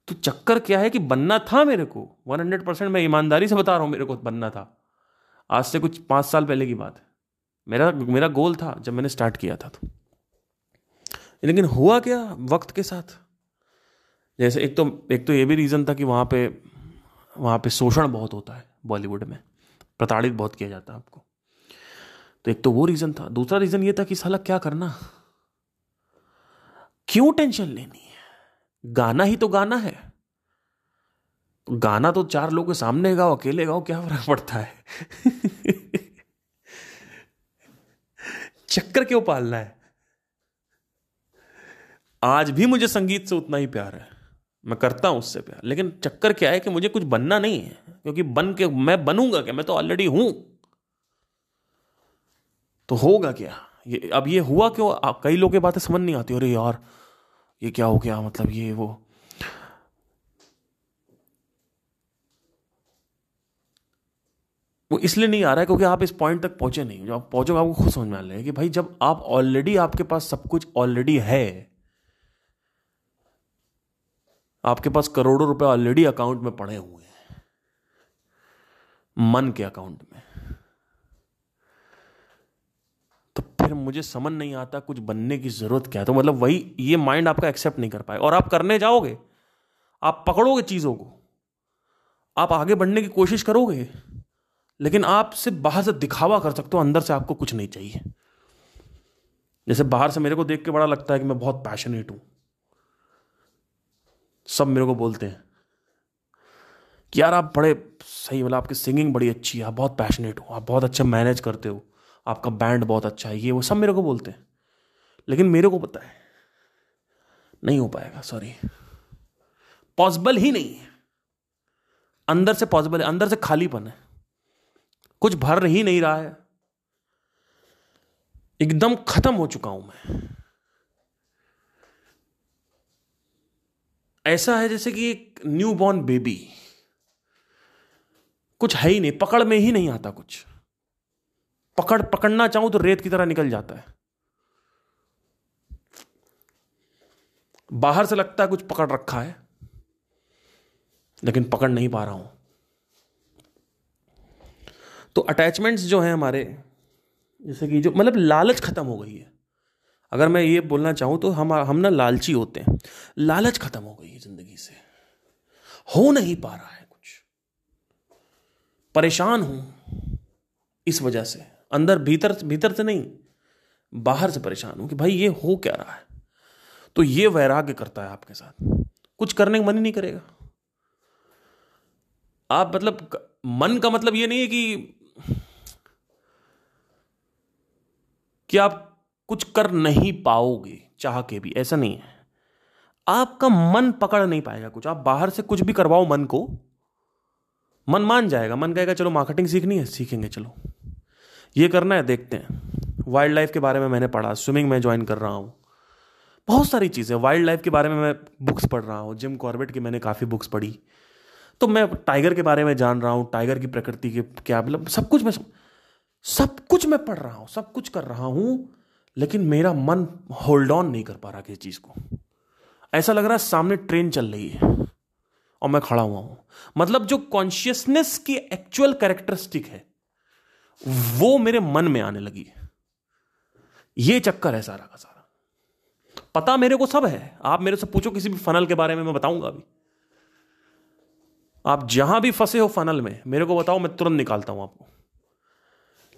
तो चक्कर क्या है कि बनना था मेरे को? वन हंड्रेड परसेंट मैं ईमानदारी से बता रहा हूँ मेरे को बनना था। आज से कुछ पाँच साल पहले की बात है। मेरा मेरा गोल था जब मैंने स्टार्ट किया था तो। लेकिन हुआ क्या वक्त के साथ? जैसे एक तो एक तो ये भी रीज़न था कि वहाँ पे वहाँ पे शोषण बहुत होता है बॉलीवुड में। प्रताड़ित बहुत किया जाता है आपको। तो एक तो वो रीज़न था। दूसरा रीज़न ये था कि साला क्या करना? क्यों टेंशन लेनी गाना ही तो गाना है। गाना तो चार लोगों के सामने गाओ, अकेले गाओ, क्या फ़र्क पड़ता है? चक्कर क्यों पालना है? आज भी मुझे संगीत से उतना ही प्यार है। मैं करता हूँ उससे प्यार। लेकिन चक्कर क्या है कि मुझे कुछ बनना नहीं है, क्योंकि बन के मैं बनूँगा क्या? मैं तो ऑलरेडी हूँ। तो होगा क्या? ये, अब ये हुआ क्यों? कई लोगों की बातें समझ नहीं आती। अरे यार ये क्या हो गया? मतलब ये वो। वो इसलिए नहीं आ रहा है क्योंकि आप इस पॉइंट तक पहुँचे नहीं। जब आप पहुंचोगे, आपको खुद समझ में आ रहा है कि भाई, जब आप ऑलरेडी आपके पास सब कुछ ऑलरेडी है, आपके पास करोड़ों रुपए ऑलरेडी अकाउंट में पड़े हुए हैं, मन के अकाउंट में। तो फिर मुझे समझ नहीं आता कुछ बनने की ज़रूरत क्या है। तो मतलब वही, ये माइंड आपका एक्सेप्ट नहीं कर पाए। और आप करने जाओगे, आप पकड़ोगे चीज़ों को। आप आगे बढ़ने की कोशिश करोगे, लेकिन आप सिर्फ़ बाहर से दिखावा कर सकते हो, अंदर से आपको कुछ नहीं चाहिए। जैसे बाहर से मेरे को देख के बड़ा लगता है कि मैं बहुत पैशनेट हूँ। सब मेरे को बोलते हैं कि यार आप बड़े सही मतलब आपकी सिंगिंग बड़ी अच्छी है, आप बहुत पैशनेट हो, आप बहुत अच्छा मैनेज करते हो। आपका बैंड बहुत अच्छा है, ये वो सब मेरे को बोलते हैं। लेकिन मेरे को पता है, नहीं हो पाएगा सॉरी पॉसिबल ही नहीं है। अंदर से पॉसिबल है, अंदर से खालीपन है। कुछ भर ही नहीं रहा है। एकदम खत्म हो चुका हूँ मैं। ऐसा है जैसे कि एक न्यू बॉर्न बेबी कुछ है ही नहीं, पकड़ में ही नहीं आता कुछ। पकड़, पकड़ना चाहूँ तो रेत की तरह निकल जाता है। बाहर से लगता है कुछ पकड़ रखा है, लेकिन पकड़ नहीं पा रहा हूँ। तो अटैचमेंट्स जो हैं हमारे, जैसे कि जो मतलब लालच खत्म हो गई है। अगर मैं ये बोलना चाहूँ तो हम हम ना लालची होते हैं। लालच खत्म हो गई है ज़िंदगी से। हो नहीं पा रहा है कुछ। परेशान हूँ इस वजह से। अंदर, भीतर भीतर से नहीं, बाहर से परेशान हूँ कि भाई ये हो क्या रहा है? तो ये वैराग्य करता है आपके साथ। कुछ करने का मन ही नहीं करेगा। आप मतलब मन का मतलब ये नहीं है कि कि आप कुछ कर नहीं पाओगे, चाह के भी, ऐसा नहीं है। आपका मन पकड़ नहीं पाएगा कुछ। आप बाहर से कुछ भी करवाओ मन को, मन मान जाएगा। मन कहेगा, चलो मार्केटिंग सीखनी है, सीखेंगे, चलो। ये करना है, देखते हैं। वाइल्ड लाइफ के बारे में मैंने पढ़ा स्विमिंग में ज्वाइन कर रहा हूँ। बहुत सारी चीज़ें वाइल्ड लाइफ के बारे में मैं बुक्स पढ़ रहा हूँ। जिम कॉर्बेट की मैंने काफ़ी बुक्स पढ़ी। तो मैं टाइगर के बारे में जान रहा हूँ टाइगर की प्रकृति के क्या मतलब सब कुछ मैं, सब कुछ मैं पढ़ रहा हूँ, सब कुछ कर रहा हूँ, लेकिन मेरा मन होल्ड ऑन नहीं कर पा रहा किसी चीज़ को। ऐसा लग रहा है सामने ट्रेन चल रही है, और मैं खड़ा हुआ हूँ। मतलब जो कॉन्शियसनेस की एक्चुअल कैरेक्टरिस्टिक है वो मेरे मन में आने लगी। ये चक्कर है सारा का सारा। पता मेरे को सब है। आप मेरे से पूछो किसी भी फनल के बारे में, मैं बताऊँगा अभी। आप जहाँ भी फंसे हो फनल में, मेरे को बताओ, मैं तुरंत निकालता हूँ आपको।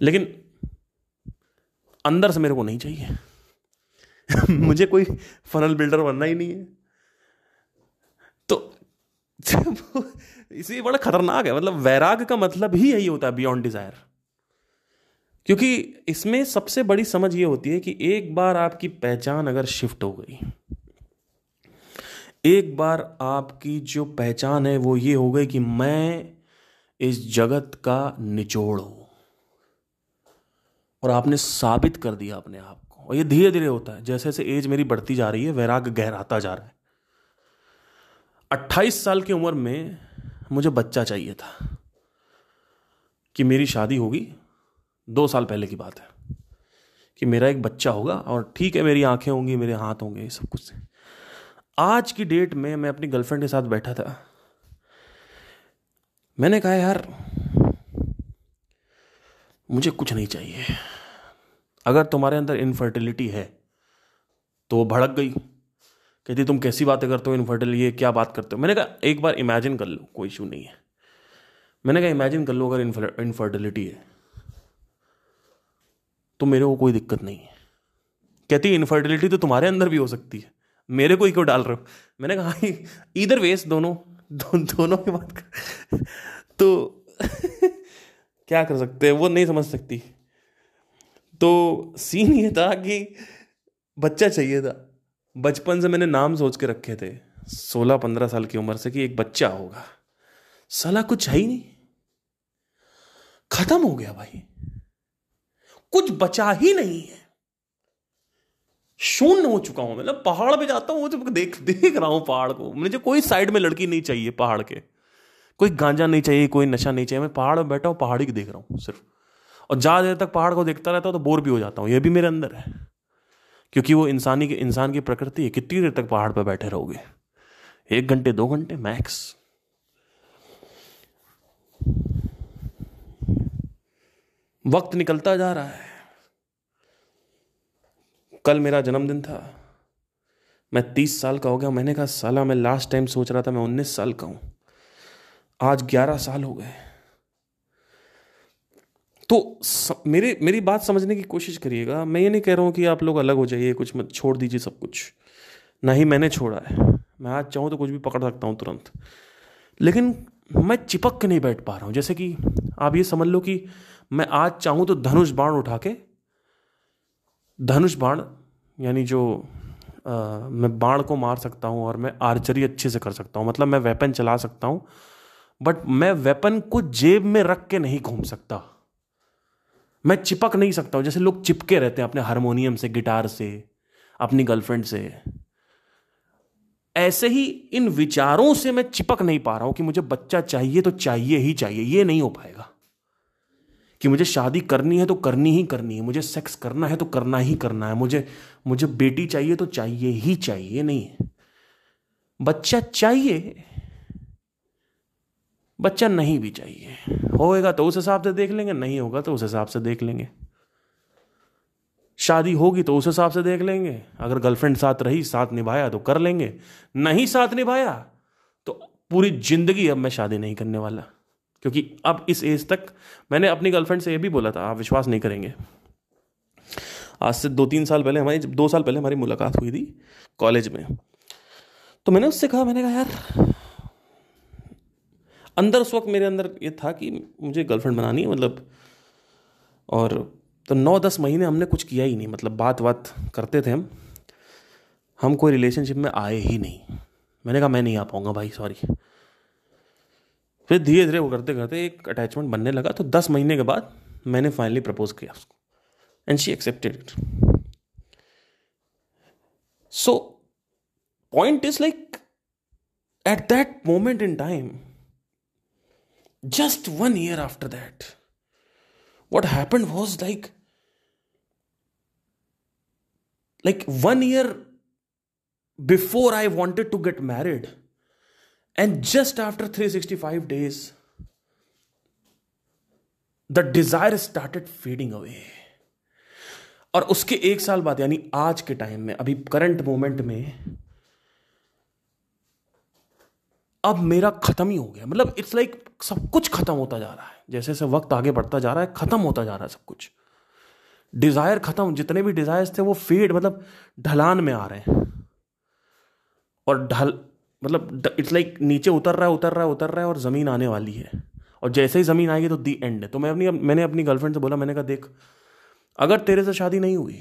लेकिन अंदर से मेरे को नहीं चाहिए। [LAUGHS] मुझे कोई फनल बिल्डर बनना ही नहीं है। तो [LAUGHS] इसी बड़ा खतरनाक है। मतलब वैराग का मतलब ही यही होता है बियॉन्ड डिज़ायर क्योंकि इसमें सबसे बड़ी समझ ये होती है कि एक बार आपकी पहचान अगर शिफ्ट हो गई, एक बार आपकी जो पहचान है वो ये हो गई कि मैं इस जगत का निचोड़ हूँ। और आपने साबित कर दिया अपने आप को। और ये धीरे धीरे होता है। जैसे जैसे एज मेरी बढ़ती जा रही है वैराग गहराता जा रहा है। अट्ठाईस साल की उम्र में मुझे बच्चा चाहिए था कि मेरी शादी होगी। दो साल पहले की बात है कि मेरा एक बच्चा होगा और ठीक है, मेरी आँखें होंगी, मेरे हाथ होंगे सब कुछ आज की डेट में मैं अपनी गर्लफ्रेंड के साथ बैठा था। मैंने कहा, यार, मुझे कुछ नहीं चाहिए। अगर तुम्हारे अंदर इनफर्टिलिटी है तो वो भड़क गई। कहती, तुम कैसी बातें करते हो इनफर्टिल ये क्या बात करते हो? मैंने कहा, एक बार इमेजिन कर लो, कोई इशू नहीं है। मैंने कहा इमेजिन कर लो अगर इनफर्टिलिटी है। तो मेरे को कोई दिक्कत नहीं है। कहती इनफर्टिलिटी तो तुम्हारे अंदर भी हो सकती है। मेरे को ही क्यों डाल रहे हो? मैंने कहा इधर वेस्ट दोनों दो, दोनों की बात कर [LAUGHS] तो [LAUGHS] क्या कर सकते हैं? वो नहीं समझ सकती। तो सीन ये था कि बच्चा चाहिए था। बचपन से मैंने नाम सोच के रखे थे। सोलह पंद्रह साल की उम्र से कि एक बच्चा होगा। सला कुछ है ही नहीं। खत्म हो गया भाई। कुछ बचा ही नहीं है। शून्य हो चुका हूँ मतलब पहाड़ पे जाता हूँ जब देख देख रहा हूँ पहाड़ को। मुझे कोई साइड में लड़की नहीं चाहिए पहाड़ के। कोई गांजा नहीं चाहिए, कोई नशा नहीं चाहिए। मैं पहाड़ में बैठा हूँ, पहाड़ी की देख रहा हूँ सिर्फ़। और ज़्यादा देर तक पहाड़ को देखता रहता हूँ तो बोर भी हो जाता हूँ। यह भी मेरे अंदर है। क्योंकि वो इंसानी की, इंसान की प्रकृति है। कितनी देर तक पहाड़ पर बैठे रहोगे? एक घंटे, दो घंटे, मैक्स। वक्त निकलता जा रहा है। कल मेरा जन्मदिन था। मैं तीस साल का हो गया। मैंने कहा साला मैं लास्ट टाइम सोच रहा था मैं उन्नीस साल का हूँ। आज ग्यारह साल हो गए। तो स, मेरे मेरी बात समझने की कोशिश करिएगा। मैं ये नहीं कह रहा हूँ कि आप लोग अलग हो जाइए कुछ मत छोड़ दीजिए सब कुछ। ना ही मैंने छोड़ा है। मैं आज चाहूँ तो कुछ भी पकड़ सकता हूँ तुरंत। लेकिन मैं चिपक के नहीं बैठ पा रहा हूँ। जैसे कि आप ये समझ लो कि मैं आज चाहूँ तो धनुष बाण उठा के धनुष बाण यानी जो आ, मैं बाण को मार सकता हूँ और मैं आर्चरी अच्छे से कर सकता हूँ। मतलब मैं वेपन चला सकता हूँ बट मैं वेपन को जेब में रख के नहीं घूम सकता। मैं चिपक नहीं सकता हूँ। जैसे लोग चिपके रहते हैं अपने हारमोनियम से गिटार से अपनी गर्लफ्रेंड से। ऐसे ही इन विचारों से मैं चिपक नहीं पा रहा हूँ कि मुझे बच्चा चाहिए तो चाहिए ही चाहिए ये नहीं हो पाएगा। कि मुझे शादी करनी है तो करनी ही करनी है, मुझे सेक्स करना है तो करना ही करना है, मुझे मुझे बेटी चाहिए तो चाहिए ही चाहिए, नहीं है। बच्चा चाहिए, बच्चा नहीं भी चाहिए। होएगा तो उस हिसाब से देख लेंगे, नहीं होगा तो उस हिसाब से देख लेंगे। शादी होगी तो उस हिसाब से देख लेंगे। अगर गर्लफ्रेंड साथ रही, साथ निभाया तो कर लेंगे। नहीं साथ निभाया तो पूरी ज़िंदगी अब मैं शादी नहीं करने वाला। क्योंकि अब इस एज तक मैंने अपनी गर्लफ्रेंड से ये भी बोला था, आप विश्वास नहीं करेंगे। आज से दो तीन साल पहले हमारी, दो साल पहले हमारी मुलाकात हुई थी कॉलेज में। तो मैंने उससे कहा, मैंने कहा, यार, अंदर उस वक्त मेरे अंदर ये था कि मुझे गर्लफ्रेंड बनानी है मतलब और तो नौ दस महीने हमने कुछ किया ही नहीं मतलब बात बात करते थे हम। हम कोई रिलेशनशिप में आए ही नहीं। मैंने कहा, मैं नहीं आ पाऊँगा भाई सॉरी फिर धीरे धीरे वो करते करते एक अटैचमेंट बनने लगा तो दस महीने के बाद मैंने फाइनली प्रपोज किया उसको and she accepted it so point is like at that moment in time just one year after that what happened was like like one year before i wanted to get married and just after 365 days, the desire started fading away और उसके एक साल बाद यानी आज के time में अभी करंट मोमेंट में अब मेरा खत्म ही हो गया। मतलब इट्स लाइक like सब कुछ खत्म होता जा रहा है। जैसे जैसे वक्त आगे बढ़ता जा रहा है खत्म होता जा रहा है सब कुछ। डिज़ायर खत्म जितने भी डिजायर्स थे वो फेड मतलब ढलान में आ रहे हैं। और ढल मतलब इट्स लाइक नीचे उतर रहा है, उतर रहा है, उतर रहा है और ज़मीन आने वाली है। और जैसे ही ज़मीन आएगी तो दी एंड है। तो मैं अपनी, मैंने अपनी गर्लफ्रेंड से बोला, मैंने कहा, देख, अगर तेरे से शादी नहीं हुई,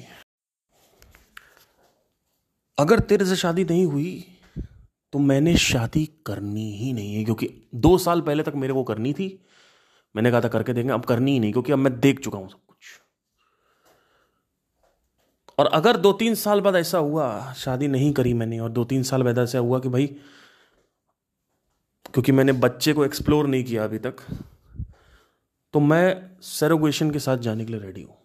अगर तेरे से शादी नहीं हुई तो मैंने शादी करनी ही नहीं है, क्योंकि दो साल पहले तक मेरे को करनी थी। मैंने कहा था, करके देंगे, अब करनी ही नहीं, क्योंकि अब मैं देख चुका हूँ सब कुछ। और अगर दो तीन साल बाद ऐसा हुआ, शादी नहीं करी मैंने, और दो तीन साल बाद ऐसा हुआ कि भाई, क्योंकि मैंने बच्चे को एक्सप्लोर नहीं किया अभी तक तो मैं सेरोगेशन के साथ जाने के लिए रेडी हूँ।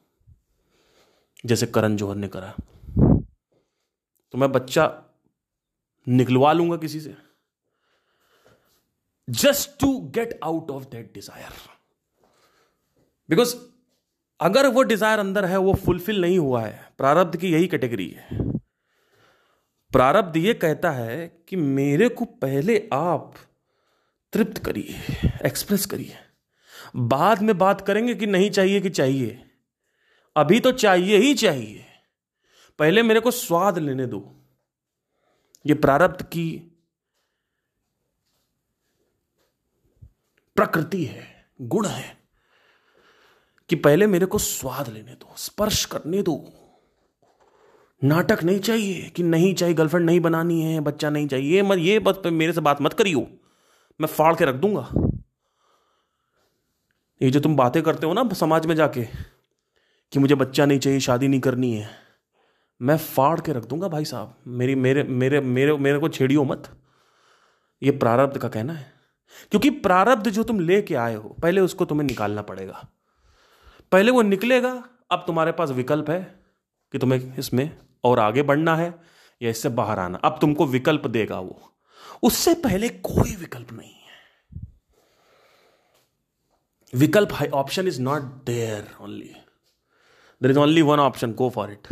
जैसे करण जौहर ने करा। तो मैं बच्चा निकलवा लूँगा किसी से। Just to get out of that desire because अगर वो डिज़ायर अंदर है, वो फुलफिल नहीं हुआ है। प्रारब्ध की यही कैटेगरी है। प्रारब्ध ये कहता है कि मेरे को पहले आप तृप्त करिए एक्सप्रेस करिए। बाद में बात करेंगे कि नहीं चाहिए कि चाहिए। अभी तो चाहिए ही चाहिए। पहले मेरे को स्वाद लेने दो। ये प्रारब्ध की प्रकृति है, गुण है। कि पहले मेरे को स्वाद लेने दो, स्पर्श करने दो। नाटक नहीं चाहिए कि नहीं चाहिए गर्लफ्रेंड नहीं बनानी है, बच्चा नहीं चाहिए। मत, ये बस मेरे से बात मत करियो। मैं फाड़ के रख दूँगा। ये जो तुम बातें करते हो ना समाज में जाके कि मुझे बच्चा नहीं चाहिए, शादी नहीं करनी है, मैं फाड़ के रख दूँगा भाई साहब। मेरी, मेरे मेरे मेरे मेरे को छेड़ियो मत। ये प्रारब्ध का कहना है। क्योंकि प्रारब्ध जो तुम लेके आए हो, पहले उसको तुम्हें निकालना पड़ेगा। पहले वो निकलेगा, अब तुम्हारे पास विकल्प है कि तुम्हें इसमें और आगे बढ़ना है या इससे बाहर आना। अब तुमको विकल्प देगा वो। उससे पहले कोई विकल्प नहीं है। विकल्प है option is not there only there is only one option go for it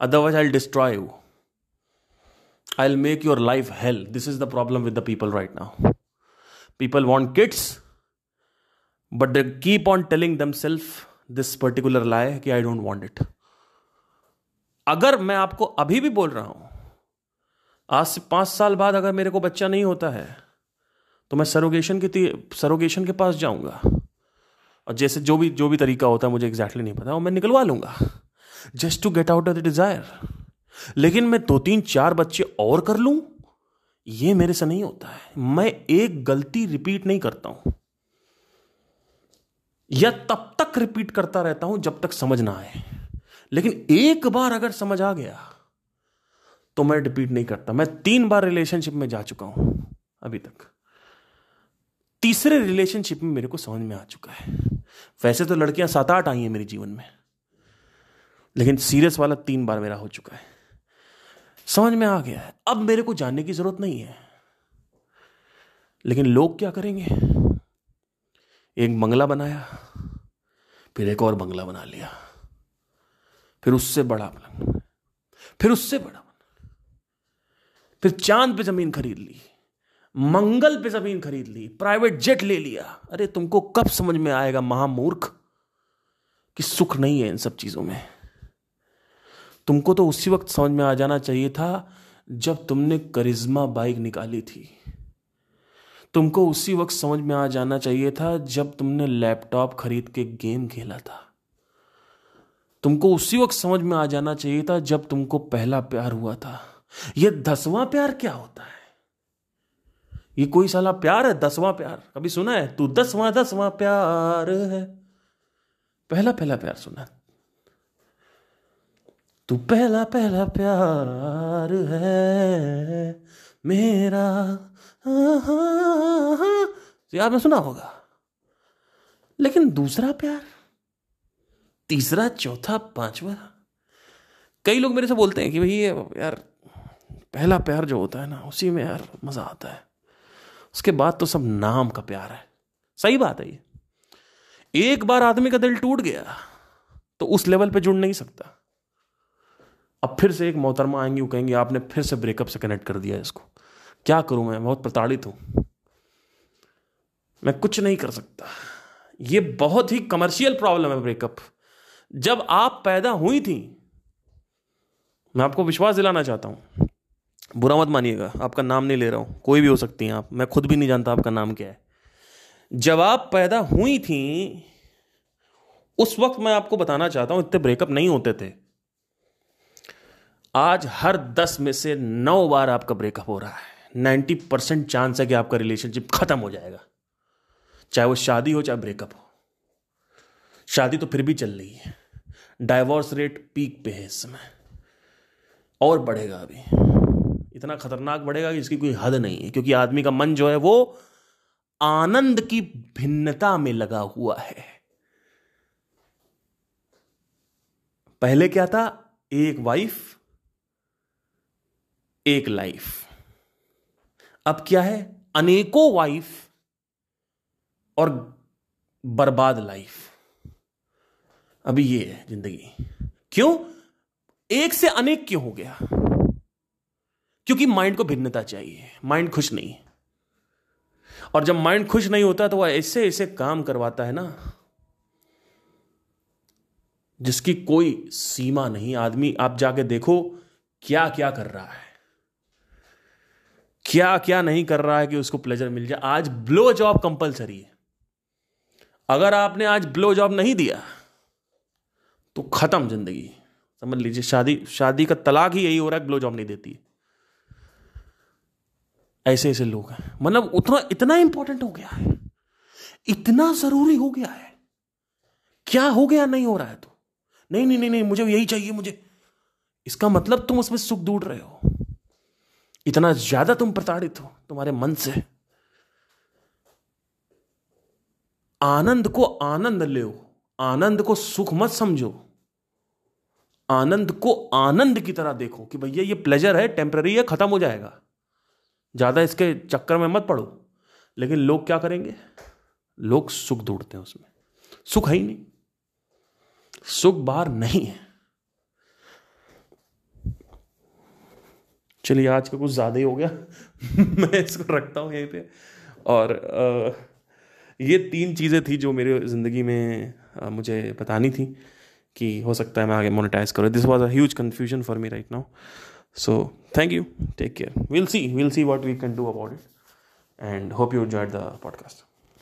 otherwise I destroy you I will make your life hell this is the problem with the people right now people want kids but they keep on telling them self this particular lie कि I don't want it अगर मैं आपको अभी भी बोल रहा हूँ, आज से पाँच साल बाद अगर मेरे को बच्चा नहीं होता है तो मैं सरोगेशन की सरोगेशन के पास जाऊँगा। और जैसे जो भी जो भी तरीका होता है, मुझे एग्जैक्टली नहीं पता, वो मैं निकलवा लूँगा। Just to get out of the desire लेकिन मैं दो तीन, चार बच्चे और कर लूँ, ये मेरे से नहीं होता है। मैं एक गलती रिपीट नहीं करता हूँ। या तब तक रिपीट करता रहता हूँ जब तक समझ ना आए। लेकिन एक बार अगर समझ आ गया तो मैं रिपीट नहीं करता। मैं तीन बार रिलेशनशिप में जा चुका हूँ अभी तक। तीसरे रिलेशनशिप में मेरे को समझ में आ चुका है। वैसे तो लड़कियाँ सात आठ आई हैं मेरे जीवन में, लेकिन सीरियस वाला तीन बार मेरा हो चुका है। समझ में आ गया है। अब मेरे को जानने की ज़रूरत नहीं है। लेकिन लोग क्या करेंगे? एक बंगला बनाया, फिर एक और बंगला बना लिया। फिर उससे बड़ा बना, फिर उससे बड़ा फिर चाँद पे ज़मीन खरीद ली, मंगल पे ज़मीन खरीद ली, प्राइवेट जेट ले लिया। अरे तुमको कब समझ में आएगा, महामूर्ख, कि सुख नहीं है इन सब चीज़ों में। तुमको तो उसी वक्त समझ में आ जाना चाहिए था, जब तुमने करिश्मा बाइक निकाली थी। तुमको उसी वक्त समझ में आ जाना चाहिए था जब तुमने लैपटॉप खरीद के गेम खेला था। तुमको उसी वक्त समझ में आ जाना चाहिए था जब तुमको पहला प्यार हुआ था। यह दसवां प्यार क्या होता है? ये कोई साला प्यार है? दसवां प्यार। कभी सुना है? तू दसवां दसवां प्यार है। पहला पहला प्यार सुना। तू पहला पहला प्यार है मेरा। तो आपने सुना होगा। लेकिन दूसरा प्यार, तीसरा, चौथा, पांचवा, कई लोग मेरे से बोलते हैं कि भाई, ये यार, पहला प्यार जो होता है ना, उसी में यार मज़ा आता है। उसके बाद तो सब नाम का प्यार है। सही बात है ये। एक बार आदमी का दिल टूट गया तो उस लेवल पे जुड़ नहीं सकता। अब फिर से एक मोहतरमा आएँगी, वो कहेंगे, आपने फिर से ब्रेकअप से कनेक्ट कर दिया इसको। क्या करूँ मैं? बहुत प्रताड़ित हूँ। मैं कुछ नहीं कर सकता। ये बहुत ही कमर्शियल प्रॉब्लम है ब्रेकअप जब आप पैदा हुई थी, मैं आपको विश्वास दिलाना चाहता हूँ। बुरा मत मानिएगा, आपका नाम नहीं ले रहा हूँ। कोई भी हो सकती हैं आप। मैं खुद भी नहीं जानता आपका नाम क्या है। जब आप पैदा हुई थी, उस वक्त मैं आपको बताना चाहता हूँ, इतने ब्रेकअप नहीं होते थे। आज हर दस में से नौ बार आपका ब्रेकअप हो रहा है। नाइन्टी परसेंट चांस है कि आपका रिलेशनशिप खत्म हो जाएगा। चाहे वो शादी हो, चाहे ब्रेकअप हो। शादी तो फिर भी चल रही है। डाइवोर्स रेट पीक पे है इस समय। और बढ़ेगा अभी। इतना खतरनाक बढ़ेगा कि इसकी कोई हद नहीं है, क्योंकि आदमी का मन जो है वो आनंद की भिन्नता में लगा हुआ है। पहले क्या था? एक वाइफ एक लाइफ अब क्या है? अनेकों वाइफ और बर्बाद लाइफ अभी ये है ज़िंदगी। क्यों? एक से अनेक क्यों हो गया? क्योंकि माइंड को भिन्नता चाहिए। माइंड खुश नहीं। और जब माइंड खुश नहीं होता तो वह ऐसे ऐसे काम करवाता है ना, जिसकी कोई सीमा नहीं। आदमी, आप जाके देखो क्या क्या कर रहा है। क्या क्या नहीं कर रहा है कि उसको प्लेजर मिल जाए। आज ब्लो जॉब कंपलसरी है। अगर आपने आज ब्लो जॉब नहीं दिया तो खत्म ज़िंदगी। समझ लीजिए, शादी शादी का तलाक ही यही हो रहा है ब्लो जॉब नहीं देती है। ऐसे ऐसे लोग हैं। मतलब उतना, इतना इंपॉर्टेंट हो गया है। इतना ज़रूरी हो गया है। क्या हो गया, नहीं हो रहा है तो। नहीं नहीं नहीं नहीं, मुझे यही चाहिए, मुझे। इसका मतलब तुम उसमें सुख ढूंढ रहे हो। इतना ज़्यादा तुम प्रताड़ित हो तुम्हारे मन से। आनंद को आनंद लो आनंद को सुख मत समझो। आनंद को आनंद की तरह देखो कि भैया ये प्लेजर है टेम्पररी है, खत्म हो जाएगा। ज़्यादा इसके चक्कर में मत पड़ो। लेकिन लोग क्या करेंगे? लोग सुख ढूंढते हैं उसमें। सुख है ही नहीं। सुख बाहर नहीं है। चलिए आज का कुछ ज़्यादा ही हो गया। [LAUGHS] मैं इसको रखता हूँ यहीं पे। और आ, ये तीन चीज़ें थी जो मेरे ज़िंदगी में आ, मुझे बतानी थी कि हो सकता है मैं आगे मोनेटाइज करूँ। This was a huge confusion for me right now so thank you take care will see will see what we can do about it and hope you enjoyed the podcast